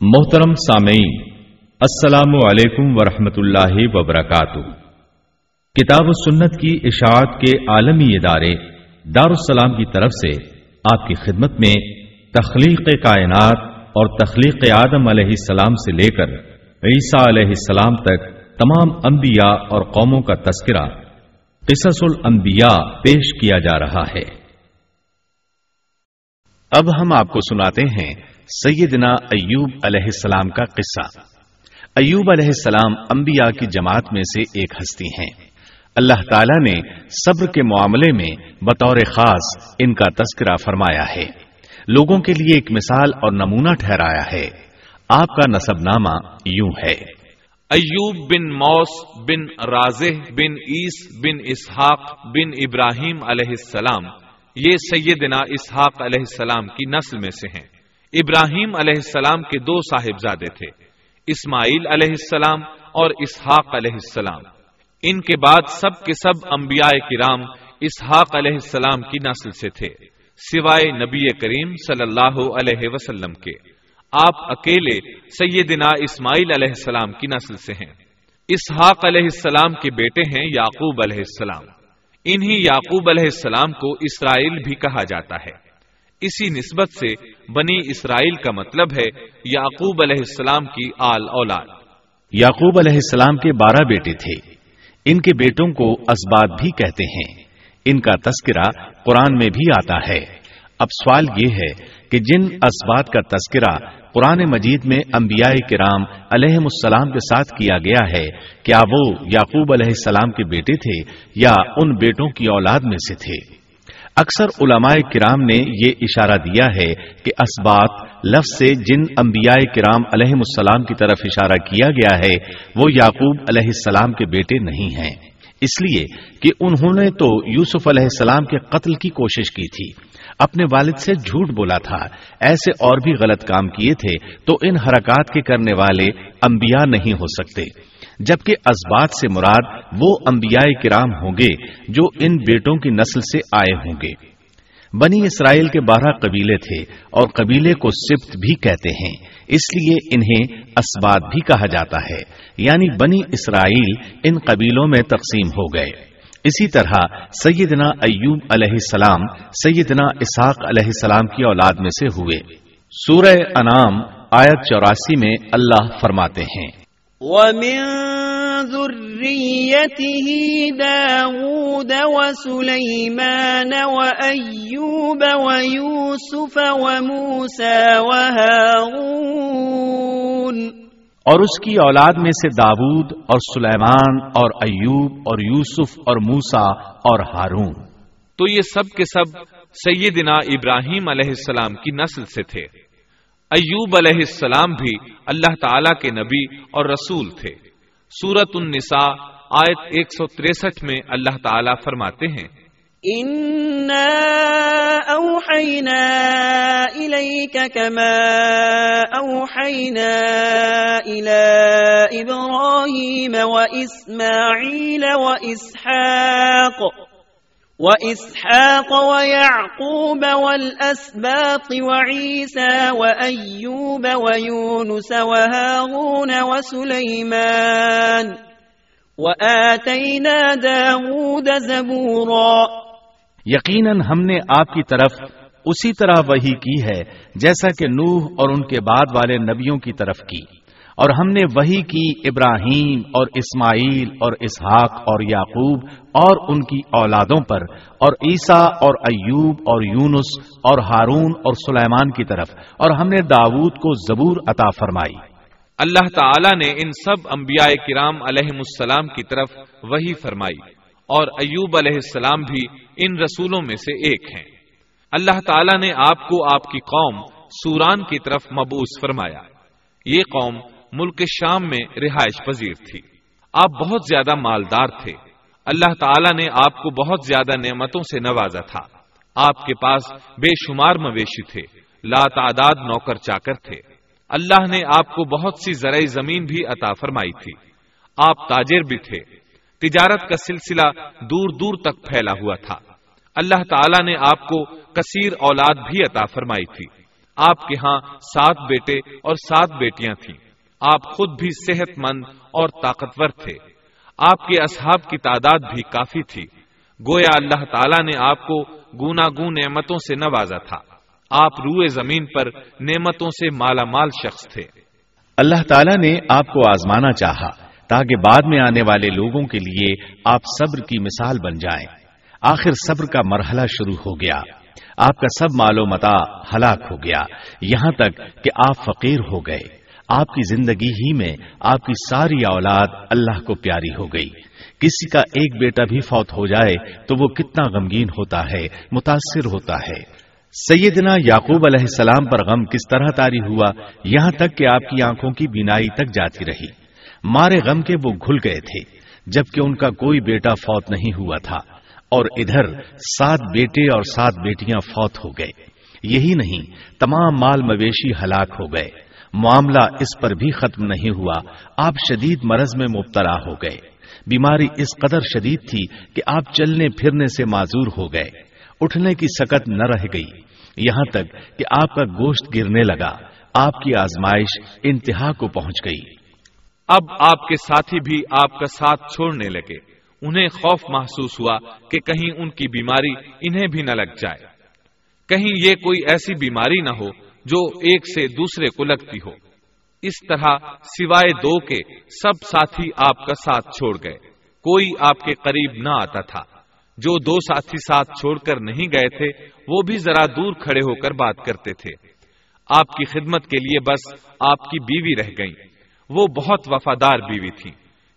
محترم سامعین، السلام علیکم ورحمۃ اللہ وبرکاتہ۔ کتاب و سنت کی اشاعت کے عالمی ادارے دارالسلام کی طرف سے آپ کی خدمت میں تخلیق کائنات اور تخلیق آدم علیہ السلام سے لے کر عیسیٰ علیہ السلام تک تمام انبیاء اور قوموں کا تذکرہ قصص الانبیاء پیش کیا جا رہا ہے۔ اب ہم آپ کو سناتے ہیں سیدنا ایوب علیہ السلام کا قصہ۔ ایوب علیہ السلام انبیاء کی جماعت میں سے ایک ہستی ہیں۔ اللہ تعالی نے صبر کے معاملے میں بطور خاص ان کا تذکرہ فرمایا ہے۔ لوگوں کے لیے ایک مثال اور نمونہ ٹھہرایا ہے۔ آپ کا نصب نامہ یوں ہے۔ ایوب بن موس بن راز بن عیس بن اسحاق بن ابراہیم علیہ السلام، یہ سیدنا اسحاق علیہ السلام کی نسل میں سے ہیں۔ ابراہیم علیہ السلام کے دو صاحبزادے تھے، اسماعیل علیہ السلام اور اسحاق علیہ السلام۔ ان کے بعد سب کے سب انبیاء کرام اسحاق علیہ السلام کی نسل سے تھے، سوائے نبی کریم صلی اللہ علیہ وسلم کے۔ آپ اکیلے سیدنا اسماعیل علیہ السلام کی نسل سے ہیں۔ اسحاق علیہ السلام کے بیٹے ہیں یعقوب علیہ السلام۔ انہی یعقوب علیہ السلام کو اسرائیل بھی کہا جاتا ہے۔ اسی نسبت سے بنی اسرائیل کا مطلب ہے یعقوب علیہ السلام کی آل اولاد۔ یعقوب علیہ السلام کے بارہ بیٹے تھے۔ ان کے بیٹوں کو اسبات بھی کہتے ہیں۔ ان کا تذکرہ قرآن میں بھی آتا ہے۔ اب سوال یہ ہے کہ جن اسبات کا تذکرہ قرآن مجید میں انبیاء کرام علیہ السلام کے ساتھ کیا گیا ہے، کیا وہ یعقوب علیہ السلام کے بیٹے تھے یا ان بیٹوں کی اولاد میں سے تھے؟ اکثر علماء کرام نے یہ اشارہ دیا ہے کہ اسبات لفظ سے جن انبیاء کرام علیہ السلام کی طرف اشارہ کیا گیا ہے، وہ یعقوب علیہ السلام کے بیٹے نہیں ہیں۔ اس لیے کہ انہوں نے تو یوسف علیہ السلام کے قتل کی کوشش کی تھی۔ اپنے والد سے جھوٹ بولا تھا۔ ایسے اور بھی غلط کام کیے تھے تو ان حرکات کے کرنے والے انبیاء نہیں ہو سکتے۔ جبکہ ازبات سے مراد وہ انبیاء کرام ہوں گے جو ان بیٹوں کی نسل سے آئے ہوں گے۔ بنی اسرائیل کے بارہ قبیلے تھے اور قبیلے کو سبت بھی کہتے ہیں، اس لیے انہیں اسبات بھی کہا جاتا ہے۔ یعنی بنی اسرائیل ان قبیلوں میں تقسیم ہو گئے۔ اسی طرح سیدنا ایوب علیہ السلام سیدنا اسحاق علیہ السلام کی اولاد میں سے ہوئے۔ سورہ انعام آیت چوراسی میں اللہ فرماتے ہیں۔ وَمِن ذُرِّيَّتِهِ دَاوُودَ وَسُلَيْمَانَ وَأَيُّوبَ وَيُوسُفَ وَمُوسَى وَهَارُونَ اور اس کی اولاد میں سے داود اور سلیمان اور ایوب اور یوسف اور موسا اور ہارون۔ تو یہ سب کے سب سیدنا ابراہیم علیہ السلام کی نسل سے تھے۔ ایوب علیہ السلام بھی اللہ تعالی کے نبی اور رسول تھے۔ سورت النساء آیت 163 میں اللہ تعالی فرماتے ہیں۔ اوحینا الیک کما اوحینا الى ابراہیم و اسماعیل و اسحاق وإسحاق ويعقوب والأسباط وعيسى وأيوب ويونس وهارون وسليمان وآتينا داود زبورا یقیناً ہم نے آپ کی طرف اسی طرح وہی کی ہے جیسا کہ نوح اور ان کے بعد والے نبیوں کی طرف کی۔ اور ہم نے وہی کی ابراہیم اور اسماعیل اور اسحاق اور یعقوب اور ان کی اولادوں پر، اور عیسیٰ اور ایوب اور یونس اور ہارون اور سلیمان کی طرف، اور ہم نے داود کو زبور عطا فرمائی۔ اللہ تعالی نے ان سب انبیاء کرام علیہ السلام کی طرف وہی فرمائی، اور ایوب علیہ السلام بھی ان رسولوں میں سے ایک ہیں۔ اللہ تعالی نے آپ کو آپ کی قوم سوران کی طرف مبوس فرمایا۔ یہ قوم ملک شام میں رہائش پذیر تھی۔ آپ بہت زیادہ مالدار تھے۔ اللہ تعالیٰ نے آپ کو بہت زیادہ نعمتوں سے نوازا تھا۔ آپ کے پاس بے شمار مویشی تھے لا تعداد نوکر چاکر تھے۔ اللہ نے آپ کو بہت سی زرعی زمین بھی عطا فرمائی تھی۔ آپ تاجر بھی تھے۔ تجارت کا سلسلہ دور دور تک پھیلا ہوا تھا۔ اللہ تعالیٰ نے آپ کو کثیر اولاد بھی عطا فرمائی تھی۔ آپ کے ہاں سات بیٹے اور سات بیٹیاں تھیں۔ آپ خود بھی صحت مند اور طاقتور تھے۔ آپ کے اصحاب کی تعداد بھی کافی تھی۔ گویا اللہ تعالیٰ نے آپ کو گونا گون نعمتوں سے نوازا تھا۔ آپ روئے زمین پر نعمتوں سے مالا مال شخص تھے۔ اللہ تعالیٰ نے آپ کو آزمانا چاہا تاکہ بعد میں آنے والے لوگوں کے لیے آپ صبر کی مثال بن جائیں۔ آخر صبر کا مرحلہ شروع ہو گیا۔ آپ کا سب مال و متا ہلاک ہو گیا۔ یہاں تک کہ آپ فقیر ہو گئے۔ آپ کی زندگی ہی میں آپ کی ساری اولاد اللہ کو پیاری ہو گئی۔ کسی کا ایک بیٹا بھی فوت ہو جائے تو وہ کتنا غمگین ہوتا ہے، متاثر ہوتا ہے۔ سیدنا یعقوب علیہ السلام پر غم کس طرح تاری ہوا، یہاں تک کہ آپ کی آنکھوں کی بینائی تک جاتی رہی۔ مارے غم کے وہ گھل گئے تھے، جبکہ ان کا کوئی بیٹا فوت نہیں ہوا تھا۔ اور ادھر سات بیٹے اور سات بیٹیاں فوت ہو گئے۔ یہی نہیں، تمام مال مویشی ہلاک ہو گئے۔ معاملہ اس پر بھی ختم نہیں ہوا۔ آپ شدید مرض میں مبتلا ہو گئے۔ بیماری اس قدر شدید تھی کہ آپ چلنے پھرنے سے معذور ہو گئے۔ اٹھنے کی سکت نہ رہ گئی۔ یہاں تک کہ آپ کا گوشت گرنے لگا۔ آپ کی آزمائش انتہا کو پہنچ گئی۔ اب آپ کے ساتھی بھی آپ کا ساتھ چھوڑنے لگے۔ انہیں خوف محسوس ہوا کہ کہیں ان کی بیماری انہیں بھی نہ لگ جائے۔ کہیں یہ کوئی ایسی بیماری نہ ہو جو ایک سے دوسرے کو لگتی ہو۔ اس طرح سوائے دو کے سب ساتھی آپ کا ساتھ چھوڑ گئے۔ کوئی آپ کے قریب نہ آتا تھا۔ جو دو ساتھی ساتھ چھوڑ کر نہیں گئے تھے، وہ بھی ذرا دور کھڑے ہو کر بات کرتے تھے۔ آپ کی خدمت کے لیے بس آپ کی بیوی رہ گئی وہ بہت وفادار بیوی تھی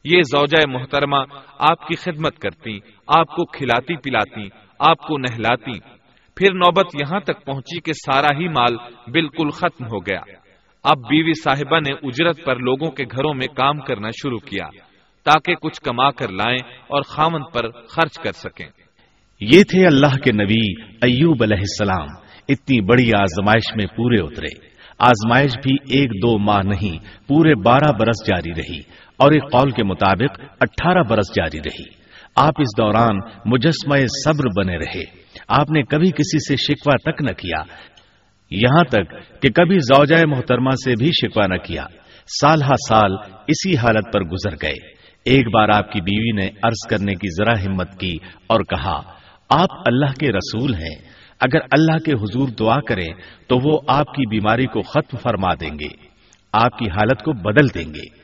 یہ زوجہ محترمہ آپ کی خدمت کرتی آپ کو کھلاتی پلاتی، آپ کو نہلاتی پھر نوبت یہاں تک پہنچی کہ سارا ہی مال بالکل ختم ہو گیا۔ اب بیوی صاحبہ نے اجرت پر لوگوں کے گھروں میں کام کرنا شروع کیا تاکہ کچھ کما کر لائیں اور خامن پر خرچ کر سکیں۔ یہ تھے اللہ کے نبی ایوب علیہ السلام۔ اتنی بڑی آزمائش میں پورے اترے۔ آزمائش بھی ایک دو ماہ نہیں، پورے بارہ برس جاری رہی اور ایک قول کے مطابق اٹھارہ برس جاری رہی۔ آپ اس دوران مجسمہ صبر بنے رہے۔ آپ نے کبھی کسی سے شکوا تک نہ کیا۔ یہاں تک کہ کبھی زوجہ محترمہ سے بھی شکوا نہ کیا۔ سال ہا سال اسی حالت پر گزر گئے۔ ایک بار آپ کی بیوی نے عرض کرنے کی ذرا ہمت کی اور کہا، آپ اللہ کے رسول ہیں۔ اگر اللہ کے حضور دعا کریں تو وہ آپ کی بیماری کو ختم فرما دیں گے۔ آپ کی حالت کو بدل دیں گے۔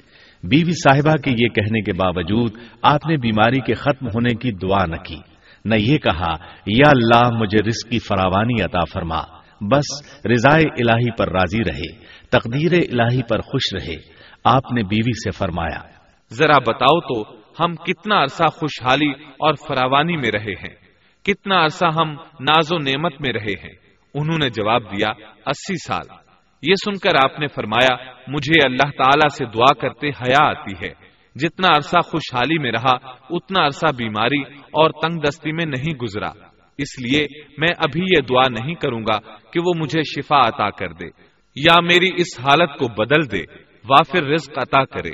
بیوی صاحبہ کے یہ کہنے کے باوجود آپ نے بیماری کے ختم ہونے کی دعا نہ کی۔ نہ یہ کہا، یا اللہ مجھے رزق کی فراوانی عطا فرما، بس رضائے الہی پر راضی رہے، تقدیر الہی پر خوش رہے، آپ نے بیوی سے فرمایا۔ ذرا بتاؤ تو، ہم کتنا عرصہ خوشحالی اور فراوانی میں رہے ہیں، کتنا عرصہ ہم ناز و نعمت میں رہے ہیں؟ انہوں نے جواب دیا، اسی سال۔ یہ سن کر آپ نے فرمایا، مجھے اللہ تعالی سے دعا کرتے حیا آتی ہے۔ جتنا عرصہ خوشحالی میں رہا، اتنا عرصہ بیماری اور تنگ دستی میں نہیں گزرا۔ اس لیے میں ابھی یہ دعا نہیں کروں گا کہ وہ مجھے شفا عطا کر دے، یا میری اس حالت کو بدل دے، وافر رزق عطا کرے۔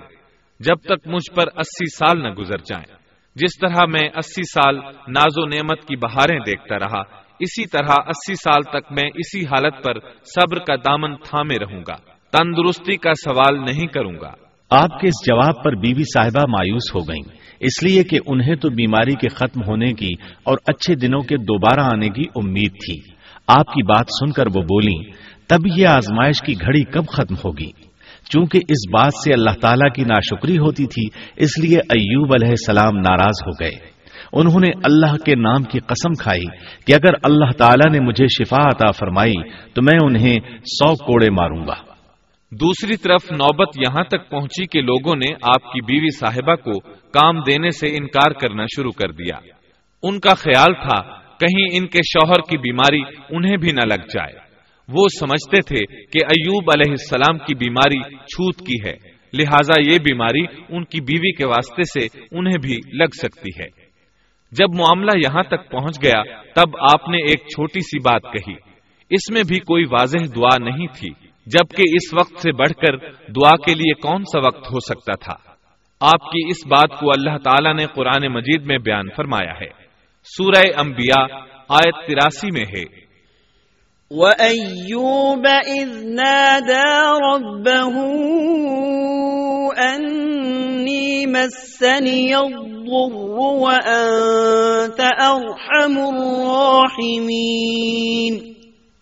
جب تک مجھ پر اسی سال نہ گزر جائیں۔ جس طرح میں اسی سال ناز و نعمت کی بہاریں دیکھتا رہا، اسی طرح اسی سال تک میں اسی حالت پر صبر کا دامن تھامے رہوں گا۔ تندرستی کا سوال نہیں کروں گا۔ آپ کے اس جواب پر بی بی صاحبہ مایوس ہو گئیں۔ اس لیے کہ انہیں تو بیماری کے ختم ہونے کی اور اچھے دنوں کے دوبارہ آنے کی امید تھی۔ آپ کی بات سن کر وہ بولی تب یہ آزمائش کی گھڑی کب ختم ہوگی؟ چونکہ اس بات سے اللہ تعالیٰ کی ناشکری ہوتی تھی، اس لیے ایوب علیہ السلام ناراض ہو گئے۔ انہوں نے اللہ کے نام کی قسم کھائی کہ اگر اللہ تعالیٰ نے مجھے شفا عطا فرمائی، تو میں انہیں سو کوڑے ماروں گا۔ دوسری طرف نوبت یہاں تک پہنچی کہ لوگوں نے آپ کی بیوی صاحبہ کو کام دینے سے انکار کرنا شروع کر دیا۔ ان کا خیال تھا، کہیں ان کے شوہر کی بیماری انہیں بھی نہ لگ جائے۔ وہ سمجھتے تھے کہ ایوب علیہ السلام کی بیماری چھوت کی ہے، لہذا یہ بیماری ان کی بیوی کے واسطے سے انہیں بھی لگ سکتی ہے۔ جب معاملہ یہاں تک پہنچ گیا، تب آپ نے ایک چھوٹی سی بات کہی۔ اس میں بھی کوئی واضح دعا نہیں تھی۔ جبکہ اس وقت سے بڑھ کر دعا کے لیے کون سا وقت ہو سکتا تھا؟ آپ کی اس بات کو اللہ تعالیٰ نے قرآن مجید میں بیان فرمایا ہے۔ سورہ انبیاء آیت تراسی میں ہے۔ وَأَيُّوبَ إِذْ نَادَى رَبَّهُ أَنِّي مَسَّنِيَ الضُّرُّ وَأَنْتَ أَرْحَمُ الرَّاحِمِينَ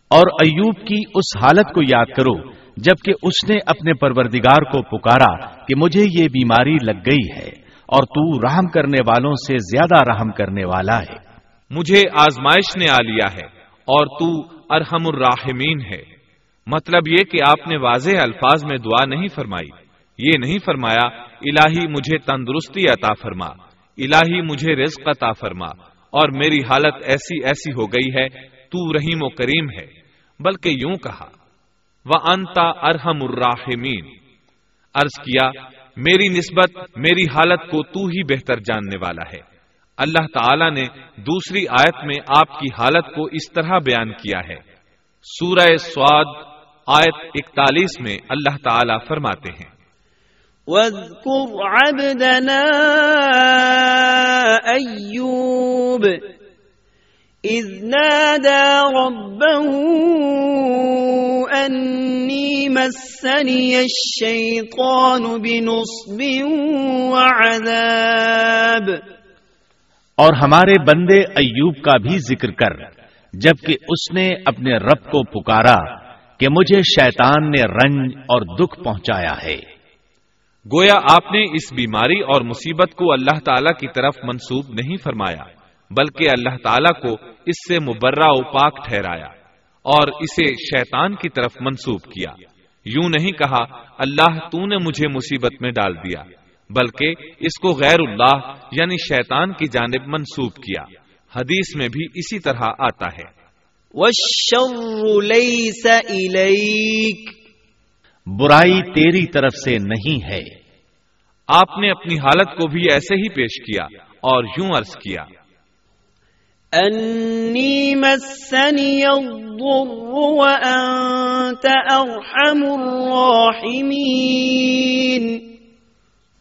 اور ایوب کی اس حالت کو یاد کرو، جبکہ اس نے اپنے پروردگار کو پکارا کہ مجھے یہ بیماری لگ گئی ہے اور تو رحم کرنے والوں سے زیادہ رحم کرنے والا ہے۔ مجھے آزمائش نے آ لیا ہے اور تو ارحم الراحمین ہے۔ مطلب یہ کہ آپ نے واضح الفاظ میں دعا نہیں فرمائی۔ یہ نہیں فرمایا، الہی مجھے تندرستی عطا فرما، الہی مجھے رزق عطا فرما، اور میری حالت ایسی ایسی ہو گئی ہے، تو رحیم و کریم ہے۔ بلکہ یوں کہا وہ انتا ارحم الراحمین عرض کیا، میری نسبت، میری حالت کو تو ہی بہتر جاننے والا ہے۔ اللہ تعالی نے دوسری آیت میں آپ کی حالت کو اس طرح بیان کیا ہے۔ سورہ سواد، آیت اکتالیس میں اللہ تعالی فرماتے ہیں۔ وَاذْكُرْ عَبْدَنَا أَيُّوبِ إِذْ نَادَى رَبَّهُ أَنِّي مَسَّنِيَ الشَّيْطَانُ بِنُصْبٍ وَعَذَابٍ اور ہمارے بندے ایوب کا بھی ذکر کر، جبکہ اس نے اپنے رب کو پکارا کہ مجھے شیطان نے رنج اور دکھ پہنچایا ہے۔ گویا آپ نے اس بیماری اور مصیبت کو اللہ تعالی کی طرف منسوب نہیں فرمایا۔ بلکہ اللہ تعالی کو اس سے مبرہ و پاک ٹھہرایا اور اسے شیطان کی طرف منسوب کیا۔ یوں نہیں کہا اللہ تو نے مجھے مصیبت میں ڈال دیا بلکہ اس کو غیر اللہ یعنی شیطان کی جانب منسوب کیا۔ حدیث میں بھی اسی طرح آتا ہے۔ برائی تیری طرف سے نہیں ہے۔ آپ نے اپنی حالت کو بھی ایسے ہی پیش کیا اور یوں عرض کیا۔ انی مسنی الضر وانت ارحم الراحمین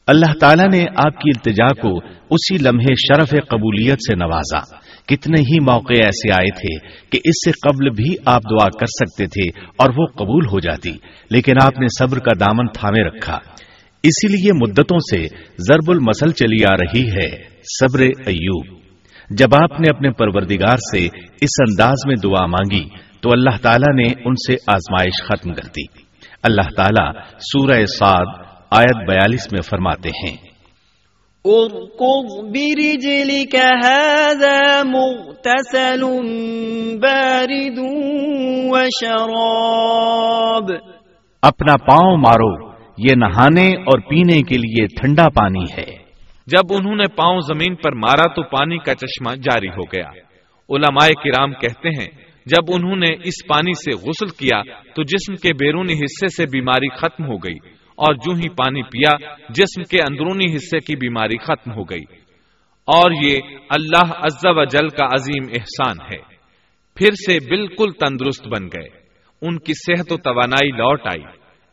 اللہ تعالیٰ نے آپ کی التجا کو اسی لمحے شرف قبولیت سے نوازا۔ کتنے ہی موقع ایسے آئے تھے کہ اس سے قبل بھی آپ دعا کر سکتے تھے اور وہ قبول ہو جاتی۔ لیکن آپ نے صبر کا دامن تھامے رکھا۔ اسی لیے مدتوں سے ضرب المسل چلی آ رہی ہے۔ صبر ایوب۔ جب آپ نے اپنے پروردگار سے اس انداز میں دعا مانگی تو اللہ تعالیٰ نے ان سے آزمائش ختم کر دی۔ اللہ تعالیٰ سورہ سعد آیت بیالیس میں فرماتے ہیں۔ مغتسل بارد وشراب۔ اپنا پاؤں مارو یہ نہانے اور پینے کے لیے ٹھنڈا پانی ہے۔ جب انہوں نے پاؤں زمین پر مارا تو پانی کا چشمہ جاری ہو گیا۔ علماء کرام کہتے ہیں، جب انہوں نے اس پانی سے غسل کیا تو جسم کے بیرونی حصے سے بیماری ختم ہو گئی اور جو ہی پانی پیا، جسم کے اندرونی حصے کی بیماری ختم ہو گئی۔ اور یہ اللہ عز و جل کا عظیم احسان ہے۔ پھر سے بالکل تندرست بن گئے۔ ان کی صحت و توانائی لوٹ آئی۔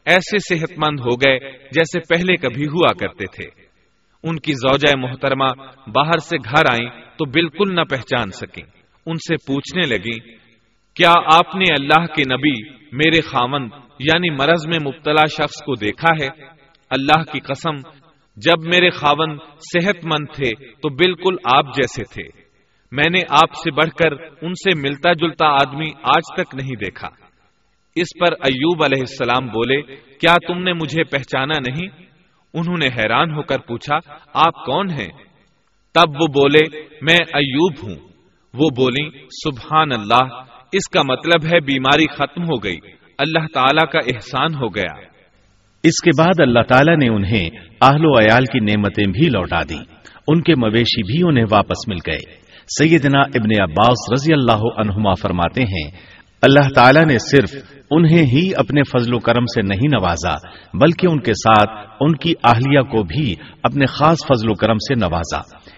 ایسے صحت مند ہو گئے جیسے پہلے کبھی ہوا کرتے تھے۔ ان کی زوجہ محترمہ باہر سے گھر آئیں تو بالکل نہ پہچان سکیں۔ ان سے پوچھنے لگی کیا آپ نے اللہ کے نبی میرے خامند یعنی مرض میں مبتلا شخص کو دیکھا ہے؟ اللہ کی قسم، جب میرے خاون صحت مند تھے تو بالکل آپ جیسے تھے۔ میں نے آپ سے بڑھ کر ان سے ملتا جلتا آدمی آج تک نہیں دیکھا۔ اس پر ایوب علیہ السلام بولے، کیا تم نے مجھے پہچانا نہیں؟ انہوں نے حیران ہو کر پوچھا، آپ کون ہیں؟ تب وہ بولے، میں ایوب ہوں۔ وہ بولی سبحان اللہ، اس کا مطلب ہے بیماری ختم ہو گئی، اللہ تعالیٰ کا احسان ہو گیا۔ اس کے بعد اللہ تعالیٰ نے انہیں آہل و عیال کی نعمتیں بھی لوٹا دی ان کے مویشی بھی انہیں واپس مل گئے۔ سیدنا ابن عباس رضی اللہ عنہما فرماتے ہیں اللہ تعالیٰ نے صرف انہیں ہی اپنے فضل و کرم سے نہیں نوازا، بلکہ ان کے ساتھ ان کی اہلیہ کو بھی اپنے خاص فضل و کرم سے نوازا۔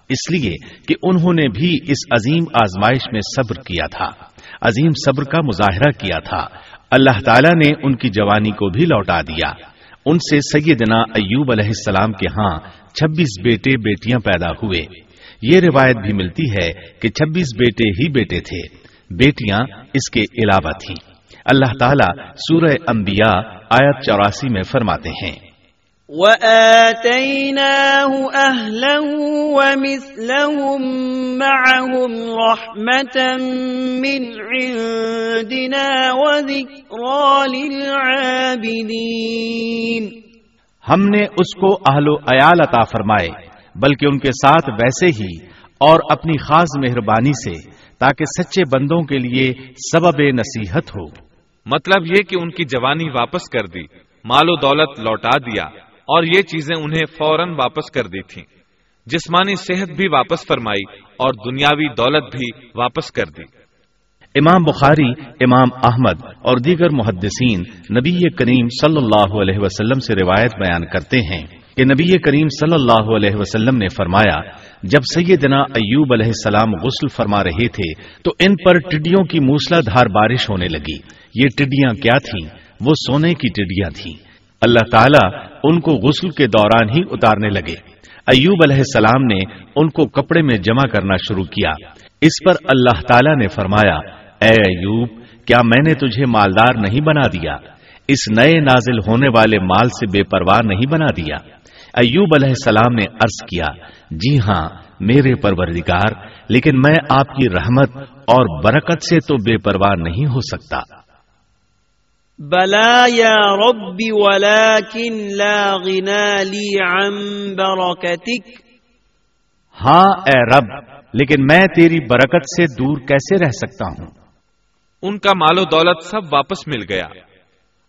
اس لیے کہ انہوں نے بھی اس عظیم آزمائش میں صبر کیا تھا۔ عظیم صبر کا مظاہرہ کیا تھا۔ اللہ تعالیٰ نے ان کی جوانی کو بھی لوٹا دیا۔ ان سے سیدنا ایوب علیہ السلام کے ہاں چھبیس بیٹے بیٹیاں پیدا ہوئے۔ یہ روایت بھی ملتی ہے کہ چھبیس بیٹے ہی بیٹے تھے۔ بیٹیاں اس کے علاوہ تھیں۔ اللہ تعالیٰ سورہ انبیاء آیت چوراسی میں فرماتے ہیں۔ وَآتَيْنَاهُ أَهْلَهُ وَمِثْلَهُمْ مَعَهُمْ رَحْمَةً مِّنْ عِندِنَا وَذِكْرَى لِلْعَابِدِينَ۔ ہم نے اس کو اہل و عیال عطا فرمائے بلکہ ان کے ساتھ ویسے ہی اور اپنی خاص مہربانی سے تاکہ سچے بندوں کے لیے سبب نصیحت ہو۔ مطلب یہ کہ ان کی جوانی واپس کر دی مال و دولت لوٹا دیا اور یہ چیزیں انہیں فوراً واپس کر دی تھیں۔ جسمانی صحت بھی واپس فرمائی اور دنیاوی دولت بھی واپس کر دی۔ امام بخاری امام احمد اور دیگر محدثین نبی کریم صلی اللہ علیہ وسلم سے روایت بیان کرتے ہیں کہ نبی کریم صلی اللہ علیہ وسلم نے فرمایا جب سیدنا ایوب علیہ السلام غسل فرما رہے تھے، تو ان پر ٹڈیوں کی موسلا دھار بارش ہونے لگی۔ یہ ٹڈیاں کیا تھیں؟ وہ سونے کی ٹڈیاں تھیں۔ اللہ تعالیٰ ان کو غسل کے دوران ہی اتارنے لگے۔ ایوب علیہ السلام نے ان کو کپڑے میں جمع کرنا شروع کیا۔ اس پر اللہ تعالیٰ نے فرمایا، اے ایوب، کیا میں نے تجھے مالدار نہیں بنا دیا؟ اس نئے نازل ہونے والے مال سے بے پرواہ نہیں بنا دیا۔ ایوب علیہ السلام نے عرض کیا جی ہاں میرے پروردگار لیکن میں آپ کی رحمت اور برکت سے تو بے پرواہ نہیں ہو سکتا۔ بلا یا رب ولكن لا غنا لي عن بركتك۔ ہاں اے رب لیکن میں تیری برکت سے دور کیسے رہ سکتا ہوں؟ ان کا مال و دولت سب واپس مل گیا۔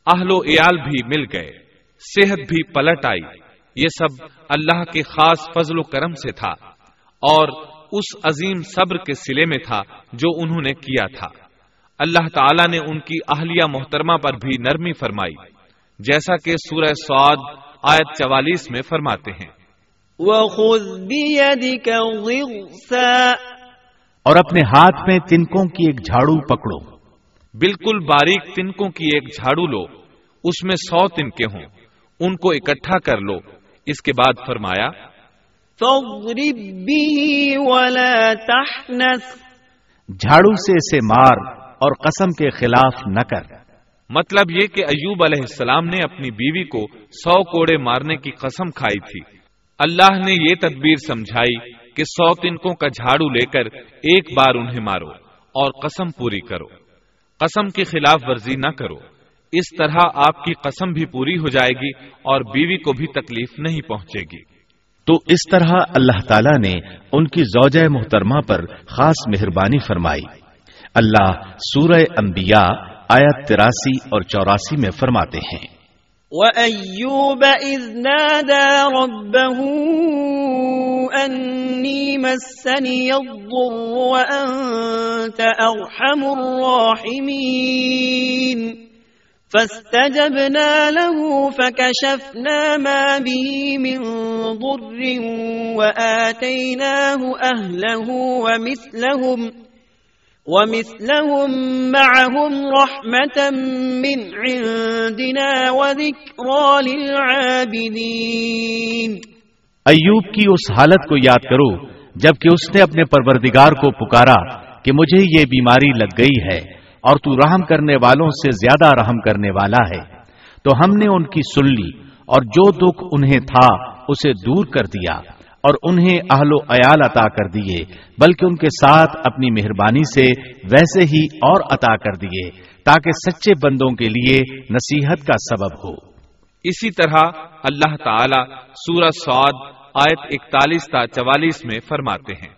اہل و عیال بھی مل گئے۔ صحت بھی پلٹ آئی۔ یہ سب اللہ کے خاص فضل و کرم سے تھا اور اس عظیم صبر کے سلے میں تھا جو انہوں نے کیا تھا۔ اللہ تعالیٰ نے ان کی اہلیہ محترمہ پر بھی نرمی فرمائی جیسا کہ سورہ سعود آیت چوالیس میں فرماتے ہیں۔ وَخُذْ بِيَدِكَ غِرْسًا اور اپنے ہاتھ میں تنکوں کی ایک جھاڑو پکڑو۔ بالکل باریک تنکوں کی ایک جھاڑو لو اس میں سو تنکے ہوں ان کو اکٹھا کر لو۔ اس کے بعد فرمایا فَاضْرِبْ بِهِ وَلَا تَحْنَثْ۔ جھاڑو سے اسے مار اور قسم کے خلاف نہ کر۔ مطلب یہ کہ ایوب علیہ السلام نے اپنی بیوی کو سو کوڑے مارنے کی قسم کھائی تھی۔ اللہ نے یہ تدبیر سمجھائی کہ سو تنکوں کا جھاڑو لے کر ایک بار انہیں مارو اور قسم پوری کرو۔ قسم کی خلاف ورزی نہ کرو۔ اس طرح آپ کی قسم بھی پوری ہو جائے گی اور بیوی کو بھی تکلیف نہیں پہنچے گی۔ تو اس طرح اللہ تعالیٰ نے ان کی زوجہ محترمہ پر خاص مہربانی فرمائی۔ اللہ سورہ انبیاء آیت تراسی اور چوراسی میں فرماتے ہیں۔ وَأَيُّوبَ إِذْ نَادَى رَبَّهُ أَنِّي مَسَّنِيَ الضُّرُّ وَأَنْتَ أَرْحَمُ الرَّاحِمِينَ فَاسْتَجَبْنَا لَهُ فَكَشَفْنَا مَا بِهِ مِنْ ضُرٍّ وَآتَيْنَاهُ أَهْلَهُ وَمِثْلَهُمْ ومثلهم معهم رحمة من عندنا وذكرى للعابدين ایوب کی اس حالت کو یاد کرو، جبکہ اس نے اپنے پروردگار کو پکارا کہ مجھے یہ بیماری لگ گئی ہے۔ اور تو رحم کرنے والوں سے زیادہ رحم کرنے والا ہے۔ تو ہم نے ان کی سن لی اور جو دکھ انہیں تھا اسے دور کر دیا اور انہیں اہل و عیال عطا کر دیے، بلکہ ان کے ساتھ اپنی مہربانی سے ویسے ہی اور عطا کر دیے تاکہ سچے بندوں کے لیے نصیحت کا سبب ہو۔ اسی طرح اللہ تعالی سورہ سعود آیت اکتالیس تا چوالیس میں فرماتے ہیں۔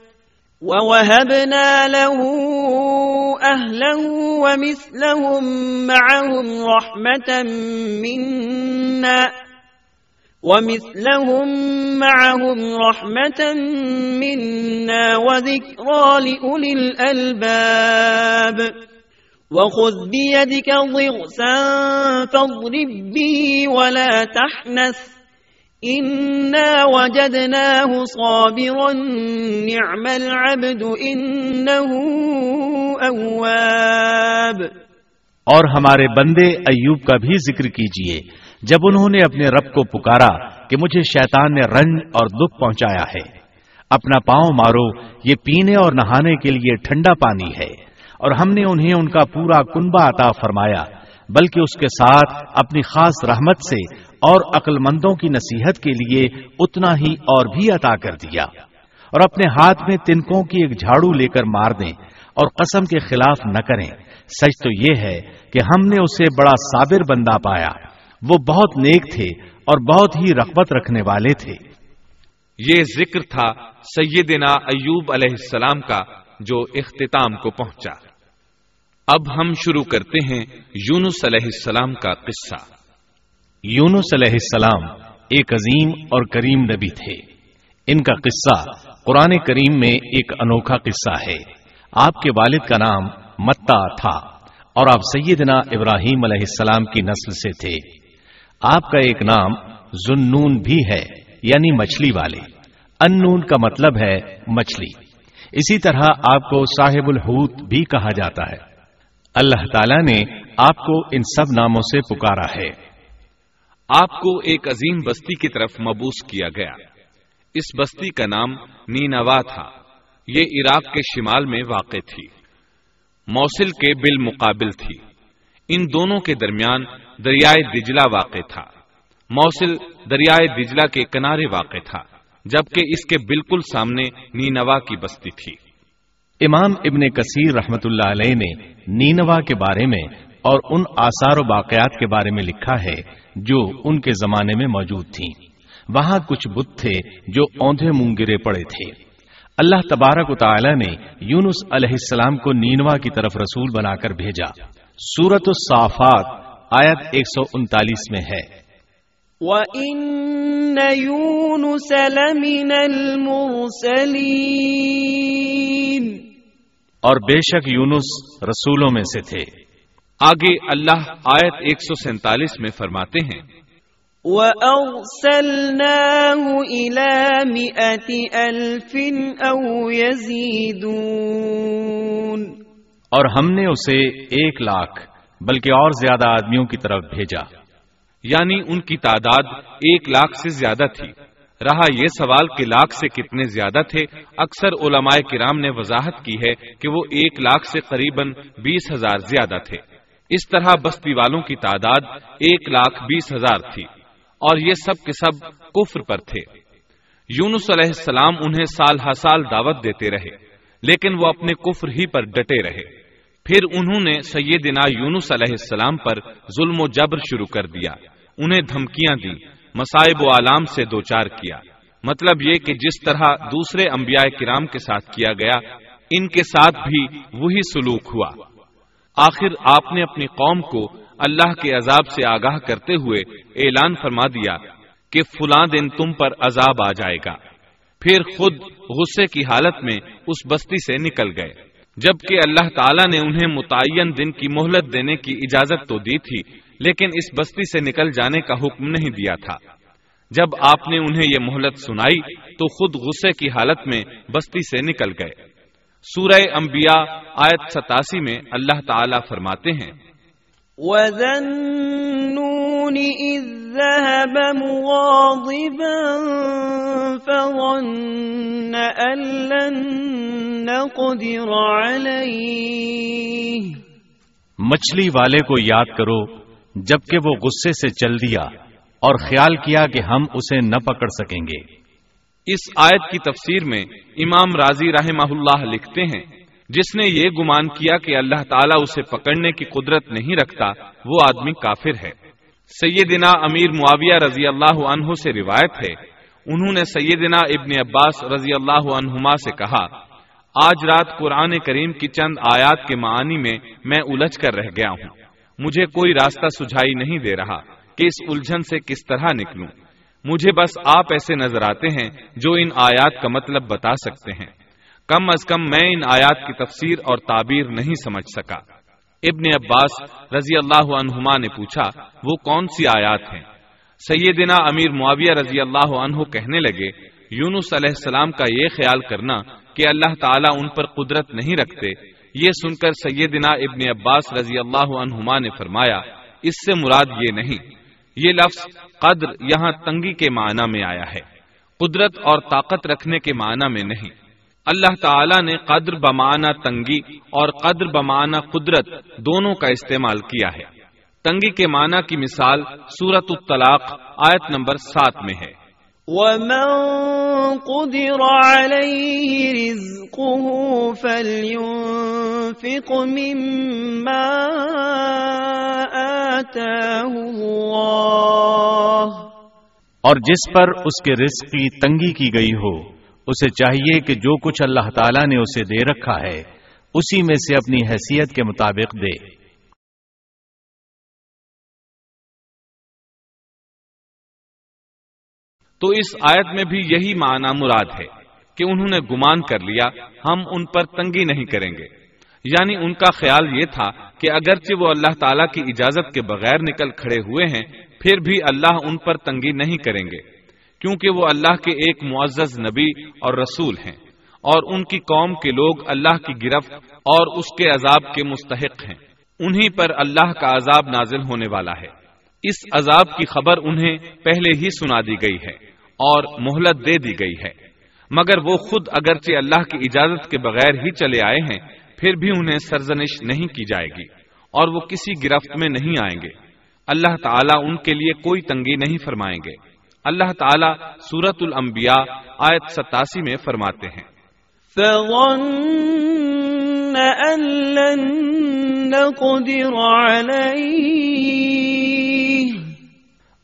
ووهبنا له أهله ومثلهم معهم رحمة منا ومثلهم معهم رحمة منا وذكرى لأولي الألباب وخذ بيدك ضغسا فاضرب به ولا تحنث إنا وجدناه صابرا نعم العبد إنه أواب۔ اور ہمارے بندے ایوب کا بھی ذکر کیجیے، جب انہوں نے اپنے رب کو پکارا کہ مجھے شیطان نے رنج اور دکھ پہنچایا ہے۔ اپنا پاؤں مارو، یہ پینے اور نہانے کے لیے ٹھنڈا پانی ہے۔ اور ہم نے انہیں ان کا پورا کنبا عطا فرمایا، بلکہ اس کے ساتھ اپنی خاص رحمت سے اور عقل مندوں کی نصیحت کے لیے اتنا ہی اور بھی عطا کر دیا۔ اور اپنے ہاتھ میں تنکوں کی ایک جھاڑو لے کر مار دیں اور قسم کے خلاف نہ کریں۔ سچ تو یہ ہے کہ ہم نے اسے بڑا صابر بندہ پایا۔ وہ بہت نیک تھے اور بہت ہی رغبت رکھنے والے تھے۔ یہ ذکر تھا سیدنا ایوب علیہ السلام کا جو اختتام کو پہنچا۔ اب ہم شروع کرتے ہیں یونس علیہ السلام کا قصہ۔ یونس علیہ السلام ایک عظیم اور کریم نبی تھے۔ ان کا قصہ قرآن کریم میں ایک انوکھا قصہ ہے۔ آپ کے والد کا نام متا تھا اور آپ سیدنا ابراہیم علیہ السلام کی نسل سے تھے۔ آپ کا ایک نام زنون بھی ہے یعنی مچھلی والے۔ ان کا مطلب ہے مچھلی۔ اسی طرح آپ کو صاحب الحوت بھی کہا جاتا ہے۔ اللہ تعالی نے آپ کو ان سب ناموں سے پکارا ہے۔ آپ کو ایک عظیم بستی کی طرف مبوس کیا گیا۔ اس بستی کا نام نینوا تھا۔ یہ عراق کے شمال میں واقع تھی۔ موصل کے بالمقابل تھی۔ ان دونوں کے درمیان دریائے دجلا واقع تھا۔ موصل دریائے دجلا کے کنارے واقع تھا، جبکہ اس کے بالکل سامنے نینوا کی بستی تھی۔ امام ابن کثیر رحمت اللہ علیہ نے نینوا کے بارے میں اور ان آثار و باقیات کے بارے میں لکھا ہے جو ان کے زمانے میں موجود تھیں۔ وہاں کچھ بت تھے جو اوندھے منہ گرے پڑے تھے۔ اللہ تبارک و تعالی نے یونس علیہ السلام کو نینوا کی طرف رسول بنا کر بھیجا۔ سورت الصافات آیت ایک سو انتالیس میں ہے۔ وَإِنَّ يُونُسَ لَمِنَ الْمُرْسَلِينَ۔ اور بے شک یونس رسولوں میں سے تھے۔ آگے اللہ آیت ایک سو سینتالیس میں فرماتے ہیں۔ وَأَرْسَلْنَاهُ إِلَى مِئَةِ أَلْفٍ أَوْ يَزِيدُونَ۔ اور ہم نے اسے ایک لاکھ بلکہ اور زیادہ آدمیوں کی طرف بھیجا۔ یعنی ان کی تعداد ایک لاکھ سے زیادہ تھی۔ رہا یہ سوال کہ لاکھ سے کتنے زیادہ تھے؟ اکثر علماء کرام نے وضاحت کی ہے کہ وہ ایک لاکھ سے قریب بیس ہزار زیادہ تھے۔ اس طرح بستی والوں کی تعداد ایک لاکھ بیس ہزار تھی اور یہ سب کے سب کفر پر تھے۔ یونس علیہ السلام انہیں سال ہر سال دعوت دیتے رہے، لیکن وہ اپنے کفر ہی پر ڈٹے رہے۔ پھر انہوں نے سیدنا یونس علیہ السلام پر ظلم و جبر شروع کر دیا، انہیں دھمکیاں دی مسائب و عالام سے دوچار کیا۔ مطلب یہ کہ جس طرح دوسرے انبیاء کرام کے ساتھ کیا گیا، ان کے ساتھ بھی وہی سلوک ہوا۔ آخر آپ نے اپنی قوم کو اللہ کے عذاب سے آگاہ کرتے ہوئے اعلان فرما دیا کہ فلاں دن تم پر عذاب آ جائے گا۔ پھر خود غصے کی حالت میں اس بستی سے نکل گئے۔ جبکہ اللہ تعالیٰ نے انہیں متعین دن کی مہلت دینے کی اجازت تو دی تھی، لیکن اس بستی سے نکل جانے کا حکم نہیں دیا تھا۔ جب آپ نے انہیں یہ مہلت سنائی تو خود غصے کی حالت میں بستی سے نکل گئے۔ سورہ انبیاء آیت ستاسی میں اللہ تعالی فرماتے ہیں۔ وَذَنُّونِ إِذ ذَهَبَ مُغَاضِبًا فَظَنَّ أَن لَّن نَّقْدِرَ عَلَيْهِ۔ مچھلی والے کو یاد کرو جبکہ وہ غصے سے چل دیا اور خیال کیا کہ ہم اسے نہ پکڑ سکیں گے۔ اس آیت کی تفسیر میں امام راضی رحمہ اللہ لکھتے ہیں، جس نے یہ گمان کیا کہ اللہ تعالیٰ اسے پکڑنے کی قدرت نہیں رکھتا، وہ آدمی کافر ہے۔ سیدنا امیر معاویہ رضی اللہ عنہ سے روایت ہے، انہوں نے سیدنا ابن عباس رضی اللہ عنہما سے کہا، آج رات قرآن کریم کی چند آیات کے معنی میں میں الجھ کر رہ گیا ہوں۔ مجھے کوئی راستہ سجھائی نہیں دے رہا کہ اس الجھن سے کس طرح نکلوں۔ مجھے بس آپ ایسے نظر آتے ہیں جو ان آیات کا مطلب بتا سکتے ہیں۔ کم از کم میں ان آیات کی تفسیر اور تعبیر نہیں سمجھ سکا۔ ابن عباس رضی اللہ عنہما نے پوچھا، وہ کون سی آیات ہیں؟ سیدنا امیر معاویہ رضی اللہ عنہ کہنے لگے، یونس علیہ السلام کا یہ خیال کرنا کہ اللہ تعالیٰ ان پر قدرت نہیں رکھتے۔ یہ سن کر سیدنا ابن عباس رضی اللہ عنہما نے فرمایا، اس سے مراد یہ نہیں۔ یہ لفظ قدر یہاں تنگی کے معنی میں آیا ہے، قدرت اور طاقت رکھنے کے معنی میں نہیں۔ اللہ تعالی نے قدر بمانہ تنگی اور قدر بمانہ قدرت دونوں کا استعمال کیا ہے۔ تنگی کے معنی کی مثال سورت الطلاق آیت نمبر سات میں ہے۔ ومن قدر عليه رزقه فلينفق مما آتاه الله اور جس پر اس کے رزق کی تنگی کی گئی ہو، اسے چاہیے کہ جو کچھ اللہ تعالیٰ نے اسے دے رکھا ہے، اسی میں سے اپنی حیثیت کے مطابق دے۔ تو اس آیت میں بھی یہی معنی مراد ہے کہ انہوں نے گمان کر لیا، ہم ان پر تنگی نہیں کریں گے۔ یعنی ان کا خیال یہ تھا کہ اگرچہ وہ اللہ تعالیٰ کی اجازت کے بغیر نکل کھڑے ہوئے ہیں، پھر بھی اللہ ان پر تنگی نہیں کریں گے۔ کیونکہ وہ اللہ کے ایک معزز نبی اور رسول ہیں اور ان کی قوم کے لوگ اللہ کی گرفت اور اس کے عذاب کے مستحق ہیں۔ انہی پر اللہ کا عذاب نازل ہونے والا ہے۔ اس عذاب کی خبر انہیں پہلے ہی سنا دی گئی ہے۔ اور مہلت دے دی گئی ہے۔ مگر وہ خود اگرچہ اللہ کی اجازت کے بغیر ہی چلے آئے ہیں پھر بھی انہیں سرزنش نہیں کی جائے گی اور وہ کسی گرفت میں نہیں آئیں گے۔ اللہ تعالیٰ ان کے لیے کوئی تنگی نہیں فرمائیں گے۔ اللہ تعالیٰ سورت الانبیاء آیت ستاسی میں فرماتے ہیں۔